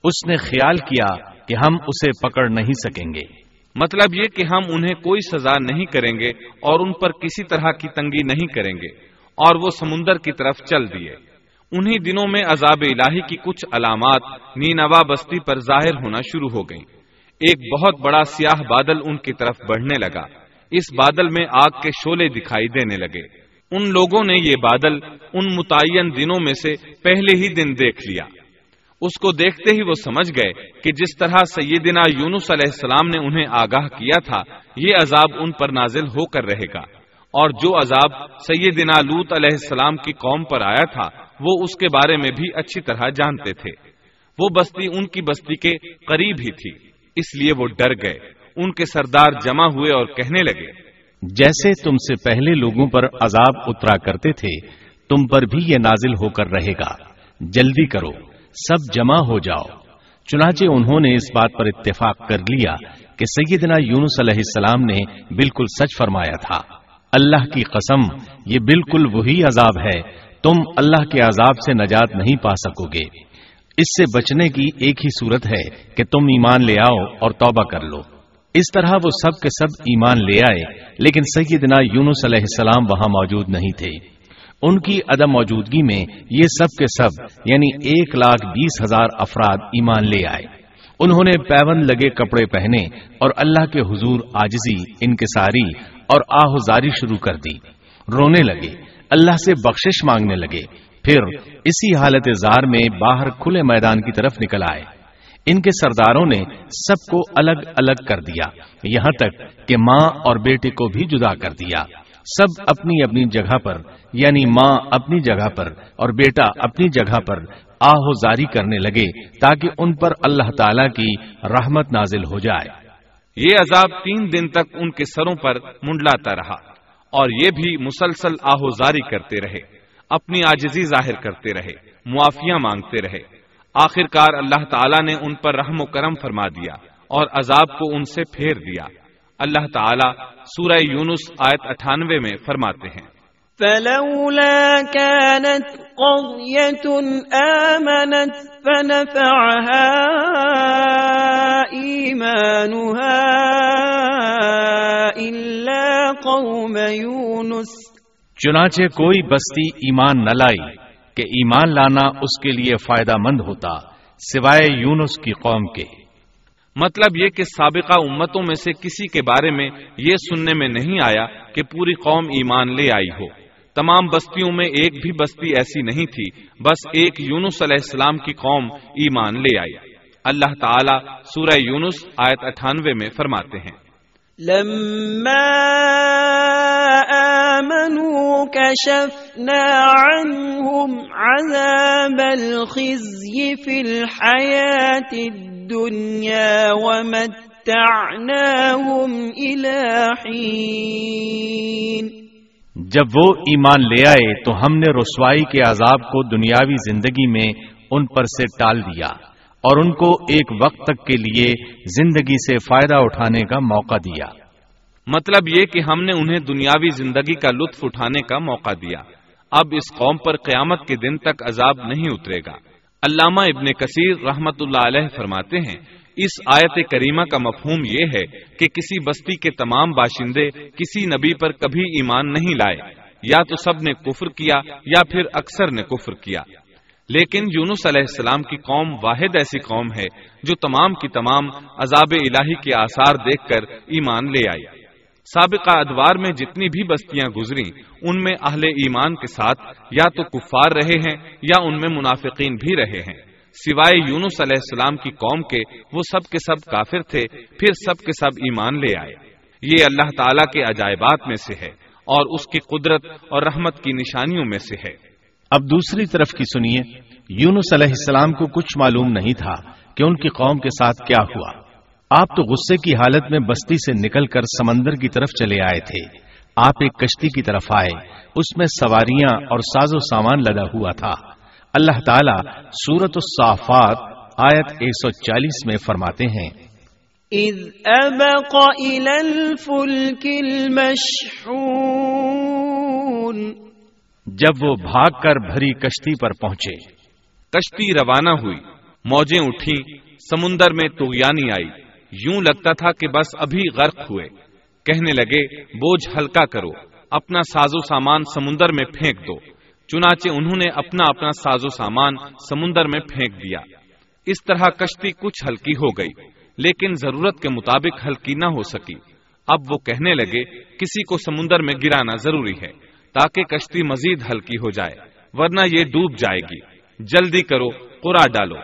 اس نے خیال کیا کہ ہم اسے پکڑ نہیں سکیں گے۔ مطلب یہ کہ ہم انہیں کوئی سزا نہیں کریں گے اور ان پر کسی طرح کی تنگی نہیں کریں گے۔ اور وہ سمندر کی طرف چل دیے۔ انہی دنوں میں عذاب الہی کی کچھ علامات نینوا بستی پر ظاہر ہونا شروع ہو گئیں۔ ایک بہت بڑا سیاہ بادل ان کی طرف بڑھنے لگا۔ اس بادل میں آگ کے شولے دکھائی دینے لگے۔ ان لوگوں نے یہ بادل ان متعین دنوں میں سے پہلے ہی دن دیکھ لیا۔ اس کو دیکھتے ہی وہ سمجھ گئے کہ جس طرح سیدنا یونس علیہ السلام نے انہیں آگاہ کیا تھا، یہ عذاب ان پر نازل ہو کر رہے گا۔ اور جو عذاب سیدنا لوت علیہ السلام کی قوم پر آیا تھا، وہ اس کے بارے میں بھی اچھی طرح جانتے تھے۔ وہ بستی ان کی بستی کے قریب ہی تھی، اس لیے وہ ڈر گئے۔ ان کے سردار جمع ہوئے اور کہنے لگے، جیسے تم سے پہلے لوگوں پر عذاب اترا کرتے تھے، تم پر بھی یہ نازل ہو کر رہے گا۔ جلدی کرو۔ سب جمع ہو جاؤ۔ چنانچہ انہوں نے اس بات پر اتفاق کر لیا کہ سیدنا یونس علیہ السلام نے بالکل سچ فرمایا تھا۔ اللہ کی قسم، یہ بالکل وہی عذاب ہے۔ تم اللہ کے عذاب سے نجات نہیں پا سکو گے۔ اس سے بچنے کی ایک ہی صورت ہے کہ تم ایمان لے آؤ اور توبہ کر لو۔ اس طرح وہ سب کے سب ایمان لے آئے، لیکن سیدنا یونس علیہ السلام وہاں موجود نہیں تھے۔ ان کی عدم موجودگی میں یہ سب کے سب یعنی ایک لاکھ بیس ہزار افراد ایمان لے آئے۔ انہوں نے پیون لگے کپڑے پہنے اور اللہ کے حضور آجزی انکساری اور آہذاری شروع کر دی۔ رونے لگے، اللہ سے بخشش مانگنے لگے۔ پھر اسی حالت زار میں باہر کھلے میدان کی طرف نکل آئے۔ ان کے سرداروں نے سب کو الگ الگ کر دیا، یہاں تک کہ ماں اور بیٹے کو بھی جدا کر دیا۔ سب اپنی اپنی جگہ پر یعنی ماں اپنی جگہ پر اور بیٹا اپنی جگہ پر آہو زاری کرنے لگے تاکہ ان پر اللہ تعالی کی رحمت نازل ہو جائے۔ یہ عذاب تین دن تک ان کے سروں پر منڈلاتا رہا اور یہ بھی مسلسل آہوزاری کرتے رہے، اپنی آجزی ظاہر کرتے رہے، معافیاں مانگتے رہے۔ آخر کار اللہ تعالیٰ نے ان پر رحم و کرم فرما دیا اور عذاب کو ان سے پھیر دیا۔ اللہ تعالیٰ سورہ یونس آیت اٹھانوے میں فرماتے ہیں۔ فلولا كانت قرية آمنت فنفعها إيمانها إلا قوم يونس۔ چنانچہ کوئی بستی ایمان نہ لائی کہ ایمان لانا اس کے لیے فائدہ مند ہوتا سوائے یونس کی قوم کے۔ مطلب یہ کہ سابقہ امتوں میں سے کسی کے بارے میں یہ سننے میں نہیں آیا کہ پوری قوم ایمان لے آئی ہو۔ تمام بستیوں میں ایک بھی بستی ایسی نہیں تھی، بس ایک یونس علیہ السلام کی قوم ایمان لے آئی۔ اللہ تعالیٰ سورہ یونس آیت اٹھانوے میں فرماتے ہیں۔ لما آمنوا كشفنا عنهم عذاب الخزي في الحياة الدنيا ومتعناهم إلى حين۔ جب وہ ایمان لے آئے تو ہم نے رسوائی کے عذاب کو دنیاوی زندگی میں ان پر سے ٹال دیا۔ اور ان کو ایک وقت تک کے لیے زندگی سے فائدہ اٹھانے کا موقع دیا۔ مطلب یہ کہ ہم نے انہیں دنیاوی زندگی کا لطف اٹھانے کا موقع دیا۔ اب اس قوم پر قیامت کے دن تک عذاب نہیں اترے گا۔ علامہ ابن کثیر رحمت اللہ علیہ فرماتے ہیں، اس آیت کریمہ کا مفہوم یہ ہے کہ کسی بستی کے تمام باشندے کسی نبی پر کبھی ایمان نہیں لائے۔ یا تو سب نے کفر کیا یا پھر اکثر نے کفر کیا۔ لیکن یونس علیہ السلام کی قوم واحد ایسی قوم ہے جو تمام کی تمام عذاب الہی کے آثار دیکھ کر ایمان لے آئی۔ سابقہ ادوار میں جتنی بھی بستیاں گزری ان میں اہل ایمان کے ساتھ یا تو کفار رہے ہیں یا ان میں منافقین بھی رہے ہیں۔ سوائے یونس علیہ السلام کی قوم کے، وہ سب کے سب کافر تھے، پھر سب کے سب ایمان لے آئے۔ یہ اللہ تعالیٰ کے عجائبات میں سے ہے اور اس کی قدرت اور رحمت کی نشانیوں میں سے ہے۔ اب دوسری طرف کی سنیے، یونس علیہ السلام کو کچھ معلوم نہیں تھا کہ ان کی قوم کے ساتھ کیا ہوا۔ آپ تو غصے کی حالت میں بستی سے نکل کر سمندر کی طرف چلے آئے تھے۔ آپ ایک کشتی کی طرف آئے۔ اس میں سواریاں اور ساز و سامان لگا ہوا تھا۔ اللہ تعالی سورت الصافات آیت 140 میں فرماتے ہیں۔ اذ ابق الى الفلك المشحون جب وہ بھاگ کر بھری کشتی پر پہنچے۔ کشتی روانہ ہوئی۔ موجیں اٹھی سمندر میں تغیانی آئی۔ یوں لگتا تھا کہ بس ابھی غرق ہوئے۔ کہنے لگے، بوجھ ہلکا کرو۔ اپنا سازو سامان سمندر میں پھینک دو۔ چنانچہ انہوں نے اپنا اپنا ساز و سامان سمندر میں پھینک دیا۔ اس طرح کشتی کچھ ہلکی ہو گئی، لیکن ضرورت کے مطابق ہلکی نہ ہو سکی۔ اب وہ کہنے لگے، کسی کو سمندر میں گرانا ضروری ہے۔ تاکہ کشتی مزید ہلکی ہو جائے، ورنہ یہ ڈوب جائے گی۔ جلدی کرو قرا ڈالو۔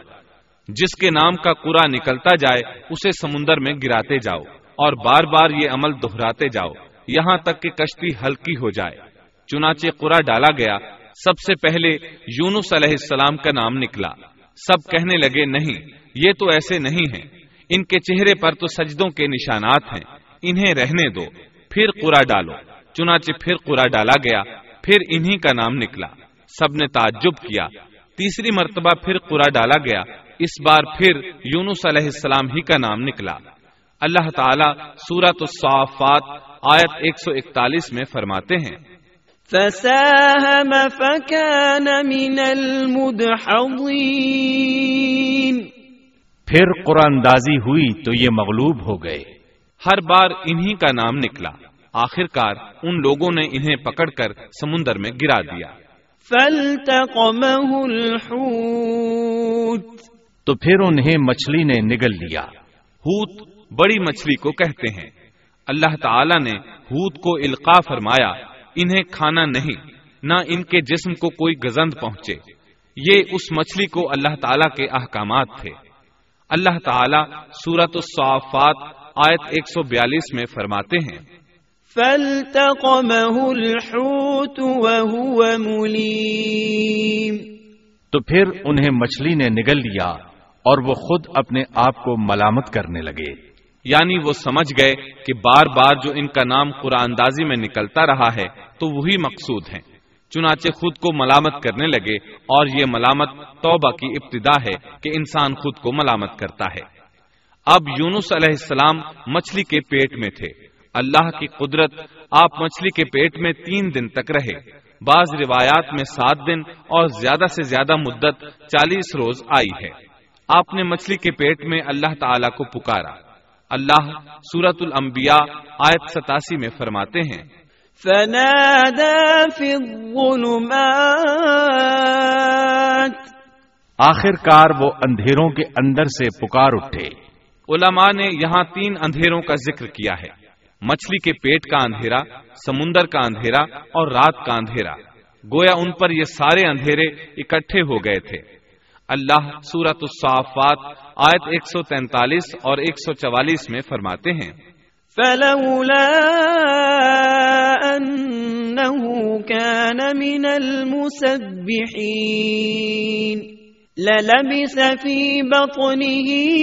جس کے نام کا قرا نکلتا جائے، اسے سمندر میں گراتے جاؤ اور بار بار یہ عمل دہراتے جاؤ۔ یہاں تک کہ کشتی ہلکی ہو جائے۔ چنانچہ قرا ڈالا گیا۔ سب سے پہلے یونس علیہ السلام کا نام نکلا۔ سب کہنے لگے، نہیں، یہ تو ایسے نہیں ہیں۔ ان کے چہرے پر تو سجدوں کے نشانات ہیں۔ انہیں رہنے دو۔ پھر قرا ڈالو۔ چنانچہ پھر قرا ڈالا گیا پھر انہی کا نام نکلا۔ سب نے تعجب کیا۔ تیسری مرتبہ پھر قرا ڈالا گیا۔ اس بار پھر یونس علیہ السلام ہی کا نام نکلا۔ اللہ تعالی سورت الصافات آیت 141 میں فرماتے ہیں۔ فساهم فكان من المدحضين پھر قرآن دازی ہوئی تو یہ مغلوب ہو گئے۔ ہر بار انہی کا نام نکلا۔ آخر کار ان لوگوں نے انہیں پکڑ کر سمندر میں گرا دیا۔ فالتقمه الحوت۔ تو پھر انہیں مچھلی نے نگل لیا۔ ہوت بڑی مچھلی کو کہتے ہیں۔ اللہ تعالی نے ہوت کو القا فرمایا انہیں کھانا نہیں نہ ان کے جسم کو کوئی گزند پہنچے۔ یہ اس مچھلی کو اللہ تعالیٰ کے احکامات تھے۔ اللہ تعالیٰ سورت الصافات آیت 142 میں فرماتے ہیں تو پھر انہیں مچھلی نے نگل لیا اور وہ خود اپنے آپ کو ملامت کرنے لگے۔ یعنی وہ سمجھ گئے کہ بار بار جو ان کا نام قرآن اندازی میں نکلتا رہا ہے تو وہی مقصود ہیں۔ چنانچہ خود کو ملامت کرنے لگے اور یہ ملامت توبہ کی ابتدا ہے کہ انسان خود کو ملامت کرتا ہے۔ اب یونس علیہ السلام مچھلی کے پیٹ میں تھے۔ اللہ کی قدرت آپ مچھلی کے پیٹ میں تین دن تک رہے۔ بعض روایات میں سات دن اور زیادہ سے زیادہ مدت چالیس روز آئی ہے۔ آپ نے مچھلی کے پیٹ میں اللہ تعالی کو پکارا۔ اللہ سورت الانبیاء آیت ستاسی میں فرماتے ہیں آخر کار وہ اندھیروں کے اندر سے پکار اٹھے۔ علماء نے یہاں تین اندھیروں کا ذکر کیا ہے۔ مچھلی کے پیٹ کا اندھیرا، سمندر کا اندھیرا اور رات کا اندھیرا۔ گویا ان پر یہ سارے اندھیرے اکٹھے ہو گئے تھے۔ اللہ سورت الصافات آیت 143 اور 144 میں فرماتے ہیں۔ فلولا انه كان من المسبحين۔ للبث في بطنه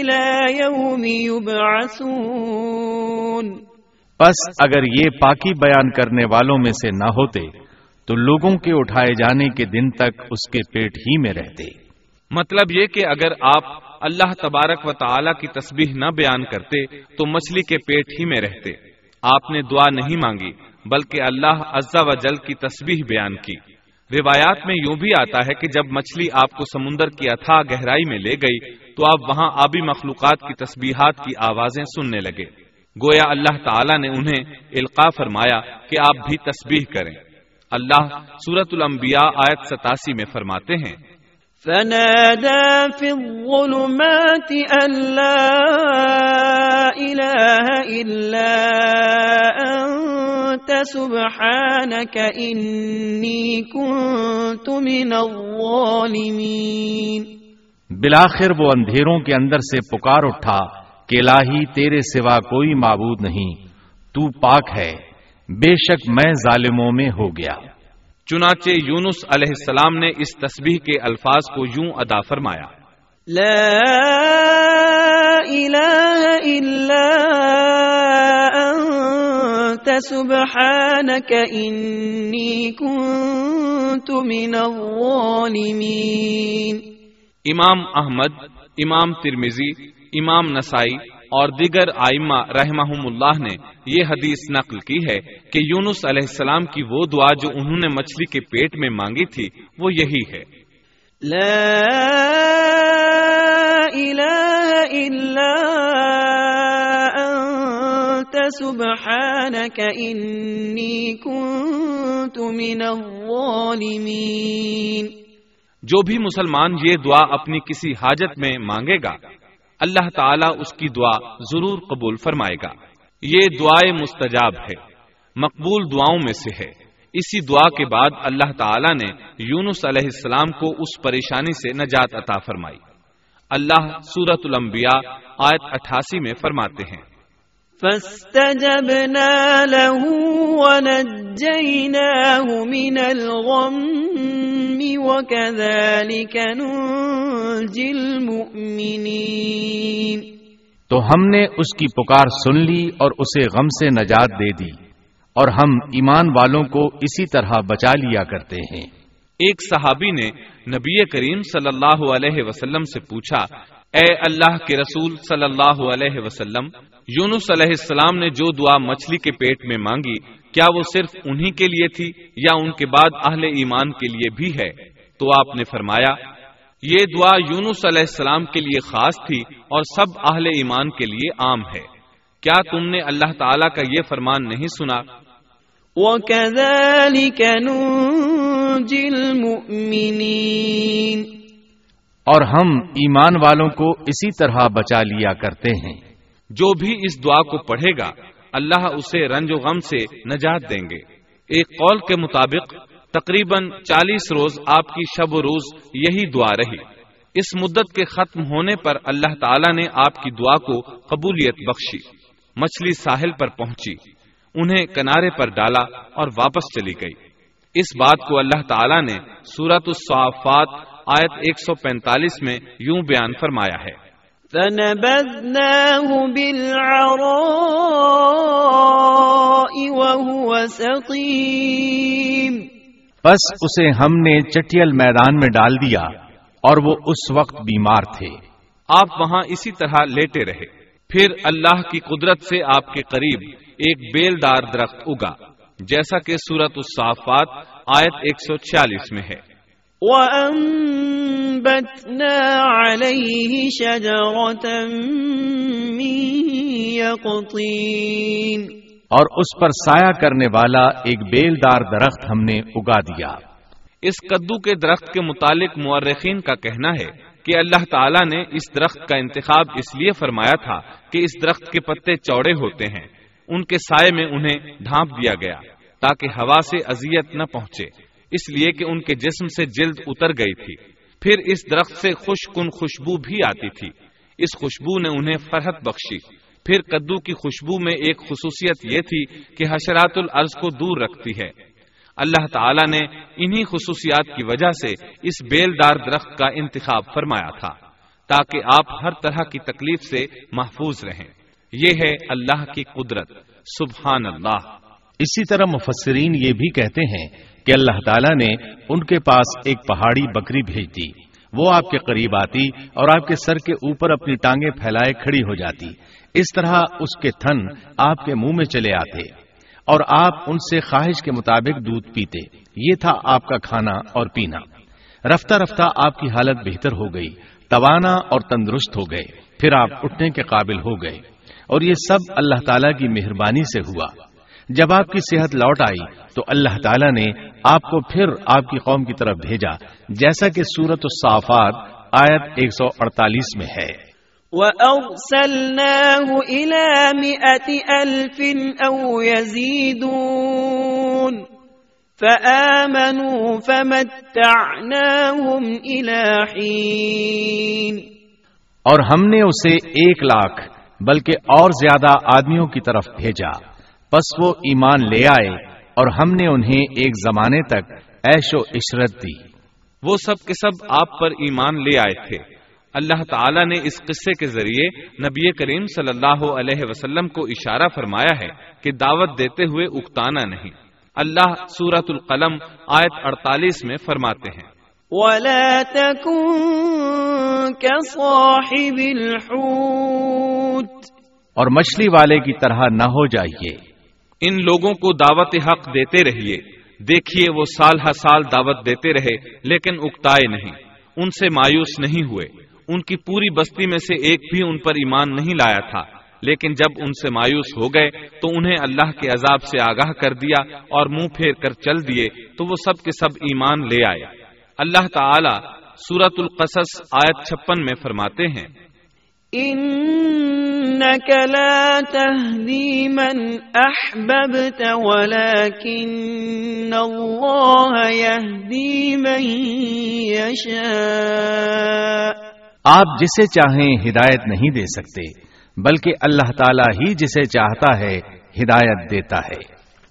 الى يوم يبعثون. بس اگر یہ پاکی بیان کرنے والوں میں سے نہ ہوتے تو لوگوں کے اٹھائے جانے کے دن تک اس کے پیٹ ہی میں رہتے۔ مطلب یہ کہ اگر آپ اللہ تبارک و تعالی کی تسبیح نہ بیان کرتے تو مچھلی کے پیٹ ہی میں رہتے۔ آپ نے دعا نہیں مانگی بلکہ اللہ عزا و جل کی تسبیح بیان کی۔ روایات میں یوں بھی آتا ہے کہ جب مچھلی آپ کو سمندر کی اتھا گہرائی میں لے گئی تو آپ وہاں آبی مخلوقات کی تسبیحات کی آوازیں سننے لگے۔ گویا اللہ تعالی نے انہیں القاع فرمایا کہ آپ بھی تسبیح کریں۔ اللہ سورت الانبیاء آیت ستاسی میں فرماتے ہیں۔ فنادى في الظلمات أن لا إله إلا أنت سبحانك إني كنت من الظالمين. بلاخر وہ اندھیروں کے اندر سے پکار اٹھا کہ لاہی تیرے سوا کوئی معبود نہیں تو پاک ہے بے شک میں ظالموں میں ہو گیا۔ چنانچہ یونس علیہ السلام نے اس تسبیح کے الفاظ کو یوں ادا فرمایا۔ لا الہ الا انت سبحانک انی کنت من الظالمین امام احمد امام ترمیزی امام نسائی اور دیگر آئمہ رحمہم اللہ نے یہ حدیث نقل کی ہے کہ یونس علیہ السلام کی وہ دعا جو انہوں نے مچھلی کے پیٹ میں مانگی تھی وہ یہی ہے۔ لا انت سبحانک انی کنت من الظالمین جو بھی مسلمان یہ دعا اپنی کسی حاجت میں مانگے گا، اللہ تعالیٰ اس کی دعا ضرور قبول فرمائے گا۔ یہ دعائیں مستجاب ہے، مقبول دعاؤں میں سے ہے۔ اسی دعا کے بعد اللہ تعالیٰ نے یونس علیہ السلام کو اس پریشانی سے نجات عطا فرمائی۔ اللہ سورت الانبیاء آیت اٹھاسی میں فرماتے ہیں۔ فاستجبنا له ونجيناه من الغم وكذلك ننجي المؤمنين. تو ہم نے اس کی پکار سن لی اور اسے غم سے نجات دے دی اور ہم ایمان والوں کو اسی طرح بچا لیا کرتے ہیں۔ ایک صحابی نے نبی کریم صلی اللہ علیہ وسلم سے پوچھا اے اللہ کے رسول صلی اللہ علیہ وسلم، یونس علیہ السلام نے جو دعا مچھلی کے پیٹ میں مانگی، کیا وہ صرف انہی کے لیے تھی یا ان کے بعد اہل ایمان کے لیے بھی ہے؟ تو آپ نے فرمایا، یہ دعا یونس علیہ السلام کے لیے خاص تھی اور سب اہل ایمان کے لیے عام ہے۔ کیا تم نے اللہ تعالیٰ کا یہ فرمان نہیں سنا؟ وَكَذَلِكَ نُنْجِي الْمُؤْمِنِينَ۔ اور ہم ایمان والوں کو اسی طرح بچا لیا کرتے ہیں۔ جو بھی اس دعا کو پڑھے گا، اللہ اسے رنج و غم سے نجات دیں گے۔ ایک قول کے مطابق، تقریباً چالیس روز آپ کی شب و روز یہی دعا رہی۔ اس مدت کے ختم ہونے پر اللہ تعالیٰ نے آپ کی دعا کو قبولیت بخشی، مچھلی ساحل پر پہنچی، انہیں کنارے پر ڈالا اور واپس چلی گئی۔ اس بات کو اللہ تعالیٰ نے سورت الصافات آیت 145 میں یوں بیان فرمایا ہے۔ فنبذناه بالعراء وهو سقيم۔ بس اسے ہم نے چٹیل میدان میں ڈال دیا اور وہ اس وقت بیمار تھے۔ آپ وہاں اسی طرح لیٹے رہے۔ پھر اللہ کی قدرت سے آپ کے قریب ایک بیل دار درخت اگا جیسا کہ سورت الصافات آیت 146 میں ہے۔ وَأَنبَتْنَا عَلَيْهِ شَجَرَةً مِّن يَقْطِينَ اور اس پر سایہ کرنے والا ایک بیل دار درخت ہم نے اگا دیا۔ اس کدو کے درخت کے متعلق مورخین کا کہنا ہے کہ اللہ تعالیٰ نے اس درخت کا انتخاب اس لیے فرمایا تھا کہ اس درخت کے پتے چوڑے ہوتے ہیں۔ ان کے سائے میں انہیں ڈھانپ دیا گیا تاکہ ہوا سے اذیت نہ پہنچے۔ اس لیے کہ ان کے جسم سے جلد اتر گئی تھی۔ پھر اس درخت سے خوش کن خوشبو بھی آتی تھی۔ اس خوشبو نے انہیں فرحت بخشی۔ پھر کدو کی خوشبو میں ایک خصوصیت یہ تھی کہ حشرات العرض کو دور رکھتی ہے۔ اللہ تعالی نے انہی خصوصیات کی وجہ سے اس بیل دار درخت کا انتخاب فرمایا تھا، تاکہ آپ ہر طرح کی تکلیف سے محفوظ رہیں۔ یہ ہے اللہ کی قدرت۔ سبحان اللہ۔ اسی طرح مفسرین یہ بھی کہتے ہیں کہ اللہ تعالیٰ نے ان کے پاس ایک پہاڑی بکری بھیج دی۔ وہ آپ کے قریب آتی اور آپ کے سر کے اوپر اپنی ٹانگیں پھیلائے کھڑی ہو جاتی۔ اس طرح اس کے تھن آپ کے منہ میں چلے آتے اور آپ ان سے خواہش کے مطابق دودھ پیتے۔ یہ تھا آپ کا کھانا اور پینا۔ رفتہ رفتہ آپ کی حالت بہتر ہو گئی۔ توانا اور تندرست ہو گئے۔ پھر آپ اٹھنے کے قابل ہو گئے۔ اور یہ سب اللہ تعالیٰ کی مہربانی سے ہوا۔ جب آپ کی صحت لوٹ آئی تو اللہ تعالیٰ نے آپ کو پھر آپ کی قوم کی طرف بھیجا جیسا کہ سورت الصافات آیت 148 میں ہے۔ وَأَرْسَلْنَاهُ إِلَى مِئَةِ أَلْفٍ أَوْ يَزِيدُونَ فَآمَنُوا فَمَتَّعْنَاهُمْ إِلَى حِينٍ۔ اور ہم نے اسے ایک لاکھ بلکہ اور زیادہ آدمیوں کی طرف بھیجا۔ پس وہ ایمان لے آئے اور ہم نے انہیں ایک زمانے تک ایش و عشرت دی۔ وہ سب کے سب آپ پر ایمان لے آئے تھے۔ اللہ تعالیٰ نے اس قصے کے ذریعے نبی کریم صلی اللہ علیہ وسلم کو اشارہ فرمایا ہے کہ دعوت دیتے ہوئے اکتانا نہیں۔ اللہ سورت القلم آیت اڑتالیس میں فرماتے ہیں۔ وَلَا تَكُن كَصَاحِبِ الْحُوتِ۔ اور مچھلی والے کی طرح نہ ہو جائیے۔ ان لوگوں کو دعوت حق دیتے رہیے۔ دیکھیے وہ سال ہر سال دعوت دیتے رہے، لیکن اکتائے نہیں۔ ان سے مایوس نہیں ہوئے۔ ان کی پوری بستی میں سے ایک بھی ان پر ایمان نہیں لایا تھا۔ لیکن جب ان سے مایوس ہو گئے، تو انہیں اللہ کے عذاب سے آگاہ کر دیا اور منہ پھیر کر چل دیے، تو وہ سب کے سب ایمان لے آئے۔ اللہ تعالی سورت القصص آیت چھپن میں فرماتے ہیں۔ انك لا تهدي من احببت ولكن الله يهدي من يشاء. آپ جسے چاہیں ہدایت نہیں دے سکتے بلکہ اللہ تعالی ہی جسے چاہتا ہے ہدایت دیتا ہے۔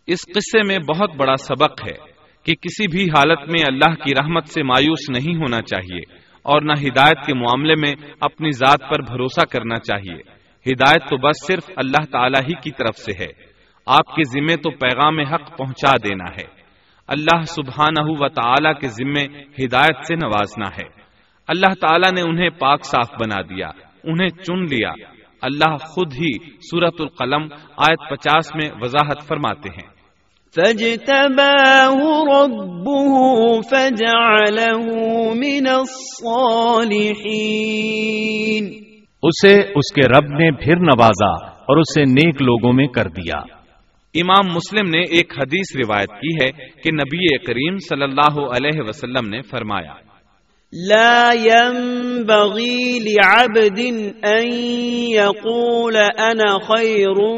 اس قصے میں بہت بڑا سبق ہے کہ کسی بھی حالت میں اللہ کی رحمت سے مایوس نہیں ہونا چاہیے اور نہ ہدایت کے معاملے میں اپنی ذات پر بھروسہ کرنا چاہیے۔ ہدایت تو بس صرف اللہ تعالی ہی کی طرف سے ہے۔ آپ کے ذمے تو پیغام حق پہنچا دینا ہے۔ اللہ سبحانہ و تعالی کے ذمے ہدایت سے نوازنا ہے۔ اللہ تعالی نے انہیں پاک صاف بنا دیا، انہیں چن لیا۔ اللہ خود ہی سورت القلم آیت پچاس میں وضاحت فرماتے ہیں۔ فاجتباه ربه فجعله من الصالحين اسے اس کے رب نے پھر نوازا اور اسے نیک لوگوں میں کر دیا۔ امام مسلم نے ایک حدیث روایت کی ہے کہ نبی کریم صلی اللہ علیہ وسلم نے فرمایا لا ينبغي لعبد ان يقول انا خير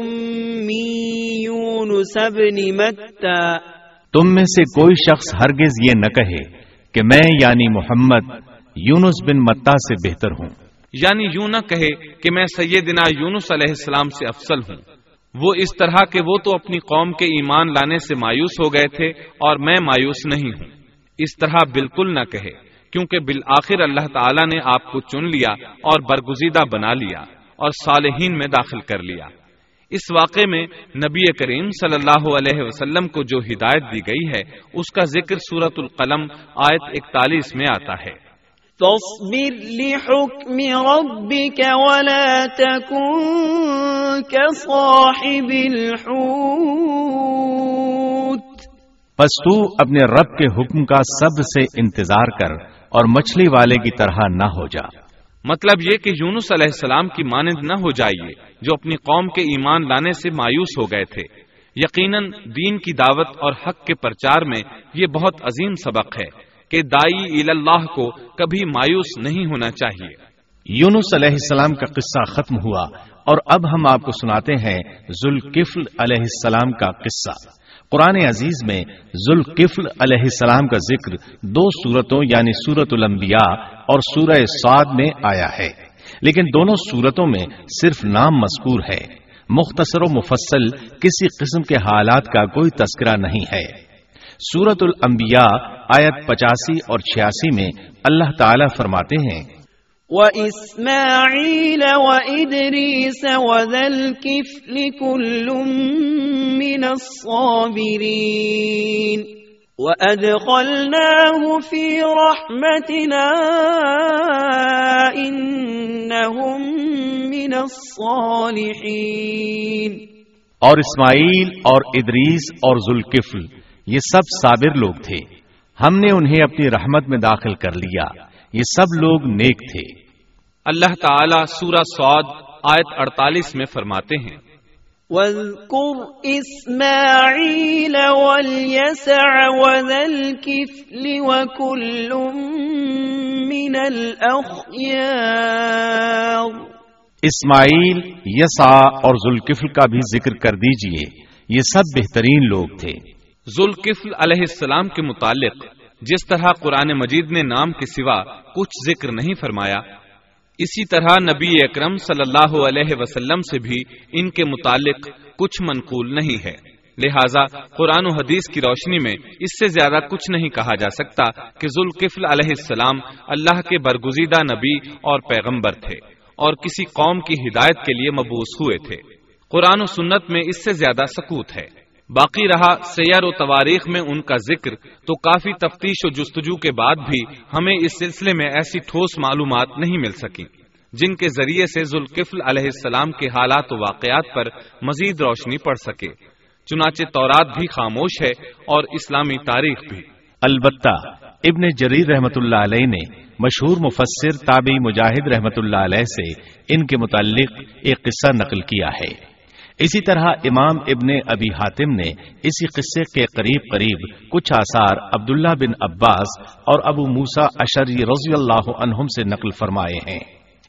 تم میں سے کوئی شخص ہرگز یہ نہ کہے کہ میں یعنی محمد یونس بن متا سے بہتر ہوں۔ یعنی یوں نہ کہے کہ میں سیدنا یونس علیہ السلام سے افضل ہوں۔ وہ اس طرح کہ وہ تو اپنی قوم کے ایمان لانے سے مایوس ہو گئے تھے اور میں مایوس نہیں ہوں۔ اس طرح بالکل نہ کہے، کیونکہ بالآخر اللہ تعالی نے آپ کو چن لیا اور برگزیدہ بنا لیا اور صالحین میں داخل کر لیا۔ اس واقعے میں نبی کریم صلی اللہ علیہ وسلم کو جو ہدایت دی گئی ہے، اس کا ذکر سورت القلم آیت اکتالیس میں آتا ہے۔ تصبر لحكم ربك ولا تكن كصاحب الحوت. پس تو اپنے رب کے حکم کا سب سے انتظار کر اور مچھلی والے کی طرح نہ ہو جا۔ مطلب یہ کہ یونس علیہ السلام کی مانند نہ ہو جائیے جو اپنی قوم کے ایمان لانے سے مایوس ہو گئے تھے۔ یقیناً دین کی دعوت اور حق کے پرچار میں یہ بہت عظیم سبق ہے۔ کہ دائی اللہ کو کبھی مایوس نہیں ہونا چاہیے۔ یونس علیہ السلام کا قصہ ختم ہوا اور اب ہم آپ کو سناتے ہیں ذوالکفل علیہ السلام کا قصہ۔ قرآن عزیز میں ذوالکفل علیہ السلام کا ذکر دو سورتوں یعنی سورت الانبیاء اور سورہ سعد میں آیا ہے۔ لیکن دونوں سورتوں میں صرف نام مذکور ہے۔ مختصر و مفصل کسی قسم کے حالات کا کوئی تذکرہ نہیں ہے۔ سورت الانبیاء آیت پچاسی اور چھیاسی میں اللہ تعالی فرماتے ہیں۔ وإسماعيل وإدريس وذا الكفل كل من الصابرين وأدخلناه في رحمتنا إنهم من الصالحين اور اسماعیل اور ادریس اور ذوالکفل یہ سب صابر لوگ تھے۔ ہم نے انہیں اپنی رحمت میں داخل کر لیا۔ یہ سب لوگ نیک تھے۔ اللہ تعالی سورہ سعود آیت 48 میں فرماتے ہیں۔ وَاذْكُرْ إِسْمَاعِيلَ وَالْيَسَعَ وَذَا الْكِفْلِ وَكُلٌّ مِّنَ الْأَخْيَارِ اسماعیل یسع اور ذوالکفل کا بھی ذکر کر دیجیے۔ یہ سب بہترین لوگ تھے۔ ذوالکفل علیہ السلام کے متعلق جس طرح قرآن مجید نے نام کے سوا کچھ ذکر نہیں فرمایا، اسی طرح نبی اکرم صلی اللہ علیہ وسلم سے بھی ان کے متعلق کچھ منقول نہیں ہے۔ لہذا قرآن و حدیث کی روشنی میں اس سے زیادہ کچھ نہیں کہا جا سکتا کہ ذوالکفل علیہ السلام اللہ کے برگزیدہ نبی اور پیغمبر تھے اور کسی قوم کی ہدایت کے لیے مبوس ہوئے تھے۔ قرآن و سنت میں اس سے زیادہ سکوت ہے۔ باقی رہا سیر و تواریخ میں ان کا ذکر، تو کافی تفتیش و جستجو کے بعد بھی ہمیں اس سلسلے میں ایسی ٹھوس معلومات نہیں مل سکی جن کے ذریعے سے ذوالکفل علیہ السلام کے حالات و واقعات پر مزید روشنی پڑ سکے۔ چنانچہ تورات بھی خاموش ہے اور اسلامی تاریخ بھی۔ البتہ، ابن جریر رحمت اللہ علیہ نے مشہور مفسر تابعی مجاہد رحمت اللہ علیہ سے ان کے متعلق ایک قصہ نقل کیا ہے۔ اسی طرح امام ابن ابی حاتم نے اسی قصے کے قریب قریب کچھ آثار عبداللہ بن عباس اور ابو موسا اشری رضی اللہ عنہم سے نقل فرمائے ہیں۔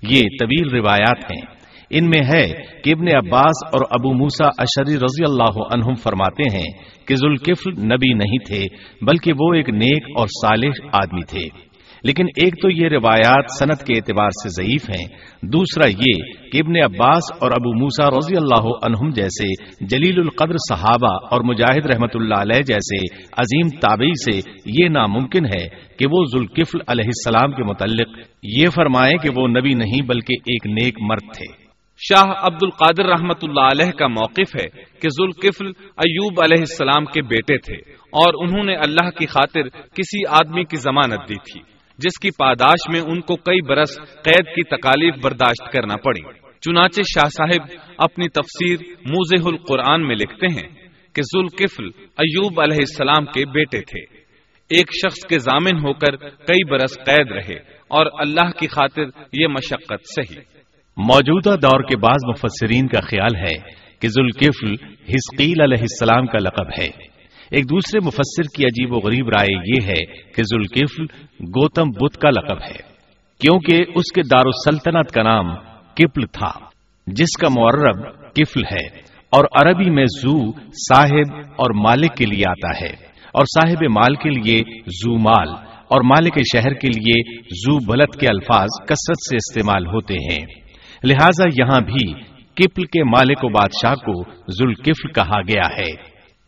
یہ طویل روایات ہیں۔ ان میں ہے کہ ابن عباس اور ابو موسا اشری رضی اللہ عنہم فرماتے ہیں کہ ذوالکفل نبی نہیں تھے، بلکہ وہ ایک نیک اور صالح آدمی تھے۔ لیکن ایک تو یہ روایات صنعت کے اعتبار سے ضعیف ہیں، دوسرا یہ کہ ابن عباس اور ابو موسا رضی اللہ عنہم جیسے جلیل القدر صحابہ اور مجاہد رحمت اللہ علیہ جیسے عظیم تابعی سے یہ ناممکن ہے کہ وہ ذوالکفل علیہ السلام کے متعلق یہ فرمائے کہ وہ نبی نہیں بلکہ ایک نیک مرد تھے۔ شاہ عبد القادر رحمت اللہ علیہ کا موقف ہے کہ ذوالکفل ایوب علیہ السلام کے بیٹے تھے اور انہوں نے اللہ کی خاطر کسی آدمی کی ضمانت دی تھی۔ جس کی پاداش میں ان کو کئی برس قید کی تکالیف برداشت کرنا پڑی۔ چنانچہ شاہ صاحب اپنی تفسیر موزہ القرآن میں لکھتے ہیں کہ ذوالکفل ایوب علیہ السلام کے بیٹے تھے۔ ایک شخص کے ضامن ہو کر کئی برس قید رہے اور اللہ کی خاطر یہ مشقت سہی موجودہ دور کے بعض مفسرین کا خیال ہے کہ ذوالکفل حسقیل علیہ السلام کا لقب ہے۔ ایک دوسرے مفسر کی عجیب و غریب رائے یہ ہے کہ ذوالکفل گوتم بدھ کا لقب ہے، کیونکہ اس کے دار السلطنت کا نام کپل تھا، جس کا معرب کفل ہے، اور عربی میں زو صاحب اور مالک کے لیے آتا ہے، اور صاحب مال کے لیے زو مال، اور مالک شہر کے لیے زو بلد کے الفاظ کثرت سے استعمال ہوتے ہیں۔ لہذا یہاں بھی کپل کے مالک و بادشاہ کو ذوالکفل کہا گیا ہے۔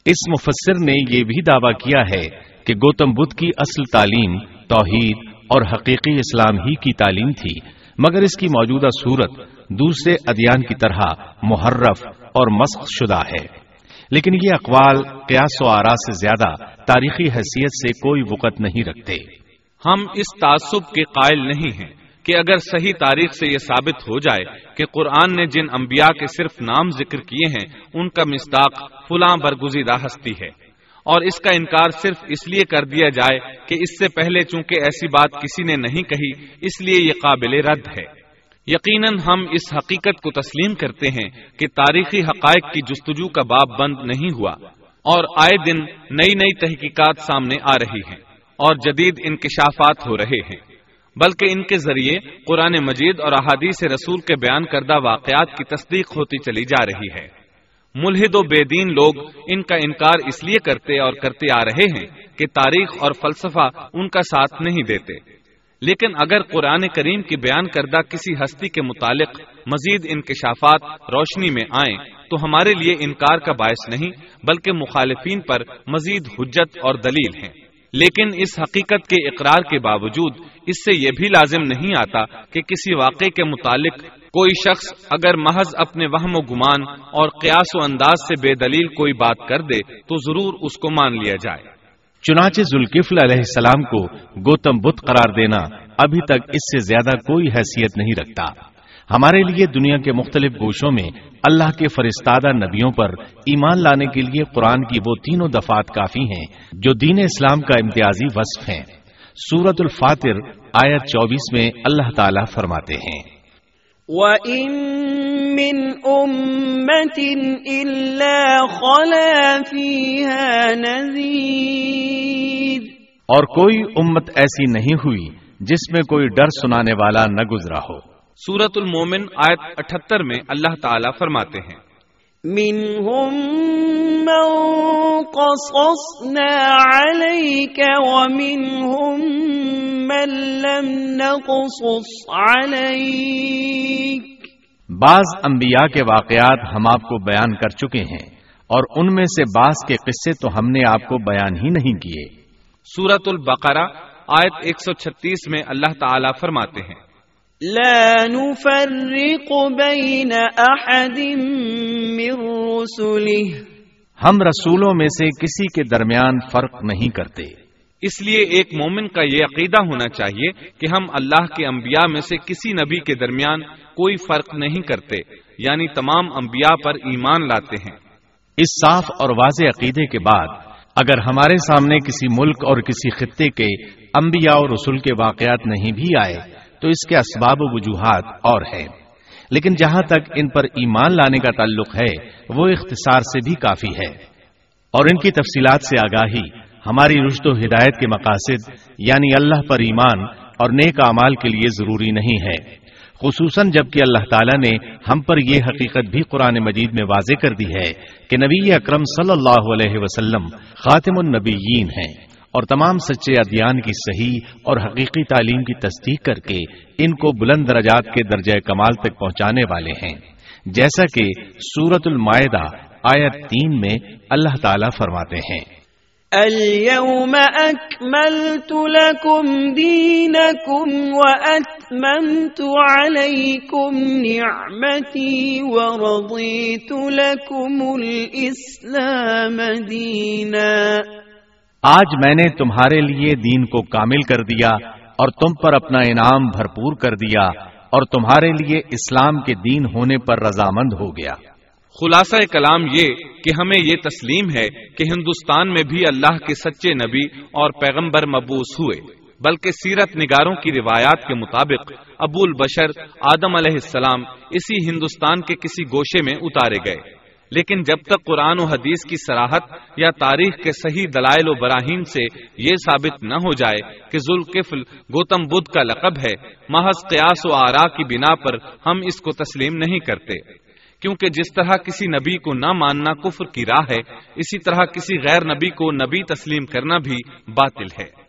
اس مفسر نے یہ بھی دعویٰ کیا ہے کہ گوتم بدھ کی اصل تعلیم توحید اور حقیقی اسلام ہی کی تعلیم تھی، مگر اس کی موجودہ صورت دوسرے ادیان کی طرح محرف اور مسخ شدہ ہے۔ لیکن یہ اقوال قیاس و آرا سے زیادہ تاریخی حیثیت سے کوئی وقت نہیں رکھتے۔ ہم اس تعصب کے قائل نہیں ہیں۔ کہ اگر صحیح تاریخ سے یہ ثابت ہو جائے کہ قرآن نے جن انبیاء کے صرف نام ذکر کیے ہیں، ان کا مستاق فلاں برگزیدہ ہستی ہے۔ اور اس کا انکار صرف اس لیے کر دیا جائے کہ اس سے پہلے چونکہ ایسی بات کسی نے نہیں کہی، اس لیے یہ قابل رد ہے۔ یقیناً ہم اس حقیقت کو تسلیم کرتے ہیں کہ تاریخی حقائق کی جستجو کا باب بند نہیں ہوا اور آئے دن نئی نئی تحقیقات سامنے آ رہی ہیں اور جدید انکشافات ہو رہے ہیں۔ بلکہ ان کے ذریعے قرآن مجید اور احادیث رسول کے بیان کردہ واقعات کی تصدیق ہوتی چلی جا رہی ہے۔ ملحد و بے دین لوگ ان کا انکار اس لیے کرتے اور کرتے آ رہے ہیں کہ تاریخ اور فلسفہ ان کا ساتھ نہیں دیتے۔ لیکن اگر قرآن کریم کی بیان کردہ کسی ہستی کے متعلق مزید انکشافات روشنی میں آئیں تو ہمارے لیے انکار کا باعث نہیں، بلکہ مخالفین پر مزید حجت اور دلیل ہیں۔ لیکن اس حقیقت کے اقرار کے باوجود اس سے یہ بھی لازم نہیں آتا کہ کسی واقعے کے متعلق کوئی شخص اگر محض اپنے وہم و گمان اور قیاس و انداز سے بے دلیل کوئی بات کر دے تو ضرور اس کو مان لیا جائے۔ چنانچہ ذوالکفل علیہ السلام کو گوتم بدھ قرار دینا ابھی تک اس سے زیادہ کوئی حیثیت نہیں رکھتا۔ ہمارے لیے دنیا کے مختلف گوشوں میں اللہ کے فرستادہ نبیوں پر ایمان لانے کے لیے قرآن کی وہ تینوں دفات کافی ہیں جو دین اسلام کا امتیازی وصف ہیں۔ سورت الفاتر آیت چوبیس میں اللہ تعالی فرماتے ہیں۔ وَإِن مِّنْ أُمَّةٍ إِلَّا خَلَا فِيهَا نَذِيرٌ اور کوئی امت ایسی نہیں ہوئی جس میں کوئی ڈر سنانے والا نہ گزرا ہو۔ سورت المومن آیت اٹھتر میں اللہ تعالیٰ فرماتے ہیں۔ منهم من قصصنا عليك ومنهم من لم نقصص عليك بعض انبیاء کے واقعات ہم آپ کو بیان کر چکے ہیں اور ان میں سے بعض کے قصے تو ہم نے آپ کو بیان ہی نہیں کیے۔ سورت البقرہ آیت 136 میں اللہ تعالیٰ فرماتے ہیں۔ لا نفرق بين احد من رسله. ہم رسولوں میں سے کسی کے درمیان فرق نہیں کرتے۔ اس لیے ایک مومن کا یہ عقیدہ ہونا چاہیے کہ ہم اللہ کے انبیاء میں سے کسی نبی کے درمیان کوئی فرق نہیں کرتے یعنی تمام انبیاء پر ایمان لاتے ہیں۔ اس صاف اور واضح عقیدے کے بعد اگر ہمارے سامنے کسی ملک اور کسی خطے کے انبیاء اور رسول کے واقعات نہیں بھی آئے تو اس کے اسباب و وجوہات اور ہیں۔ لیکن جہاں تک ان پر ایمان لانے کا تعلق ہے، وہ اختصار سے بھی کافی ہے۔ اور ان کی تفصیلات سے آگاہی، ہماری رشت و ہدایت کے مقاصد یعنی اللہ پر ایمان اور نیک اعمال کے لیے ضروری نہیں ہے۔ خصوصاً جبکہ اللہ تعالیٰ نے ہم پر یہ حقیقت بھی قرآن مجید میں واضح کر دی ہے کہ نبی اکرم صلی اللہ علیہ وسلم خاتم النبیین ہیں۔ اور تمام سچے ادیان کی صحیح اور حقیقی تعلیم کی تصدیق کر کے ان کو بلند درجات کے درجہ کمال تک پہنچانے والے ہیں۔ جیسا کہ سورت المائدہ آیت تین میں اللہ تعالی فرماتے ہیں۔ اليوم اكملت لكم دينكم واتممت عليكم نعمتي ورضيت لكم الاسلام دينا۔ آج میں نے تمہارے لیے دین کو کامل کر دیا اور تم پر اپنا انعام بھرپور کر دیا اور تمہارے لیے اسلام کے دین ہونے پر رضامند ہو گیا۔ خلاصہ کلام یہ کہ ہمیں یہ تسلیم ہے کہ ہندوستان میں بھی اللہ کے سچے نبی اور پیغمبر مبوس ہوئے، بلکہ سیرت نگاروں کی روایات کے مطابق ابو البشر آدم علیہ السلام اسی ہندوستان کے کسی گوشے میں اتارے گئے۔ لیکن جب تک قرآن و حدیث کی سراحت یا تاریخ کے صحیح دلائل و براہین سے یہ ثابت نہ ہو جائے کہ ذوالقفل گوتم بدھ کا لقب ہے، محض قیاس و آرا کی بنا پر ہم اس کو تسلیم نہیں کرتے۔ کیونکہ جس طرح کسی نبی کو نہ ماننا کفر کی راہ ہے، اسی طرح کسی غیر نبی کو نبی تسلیم کرنا بھی باطل ہے۔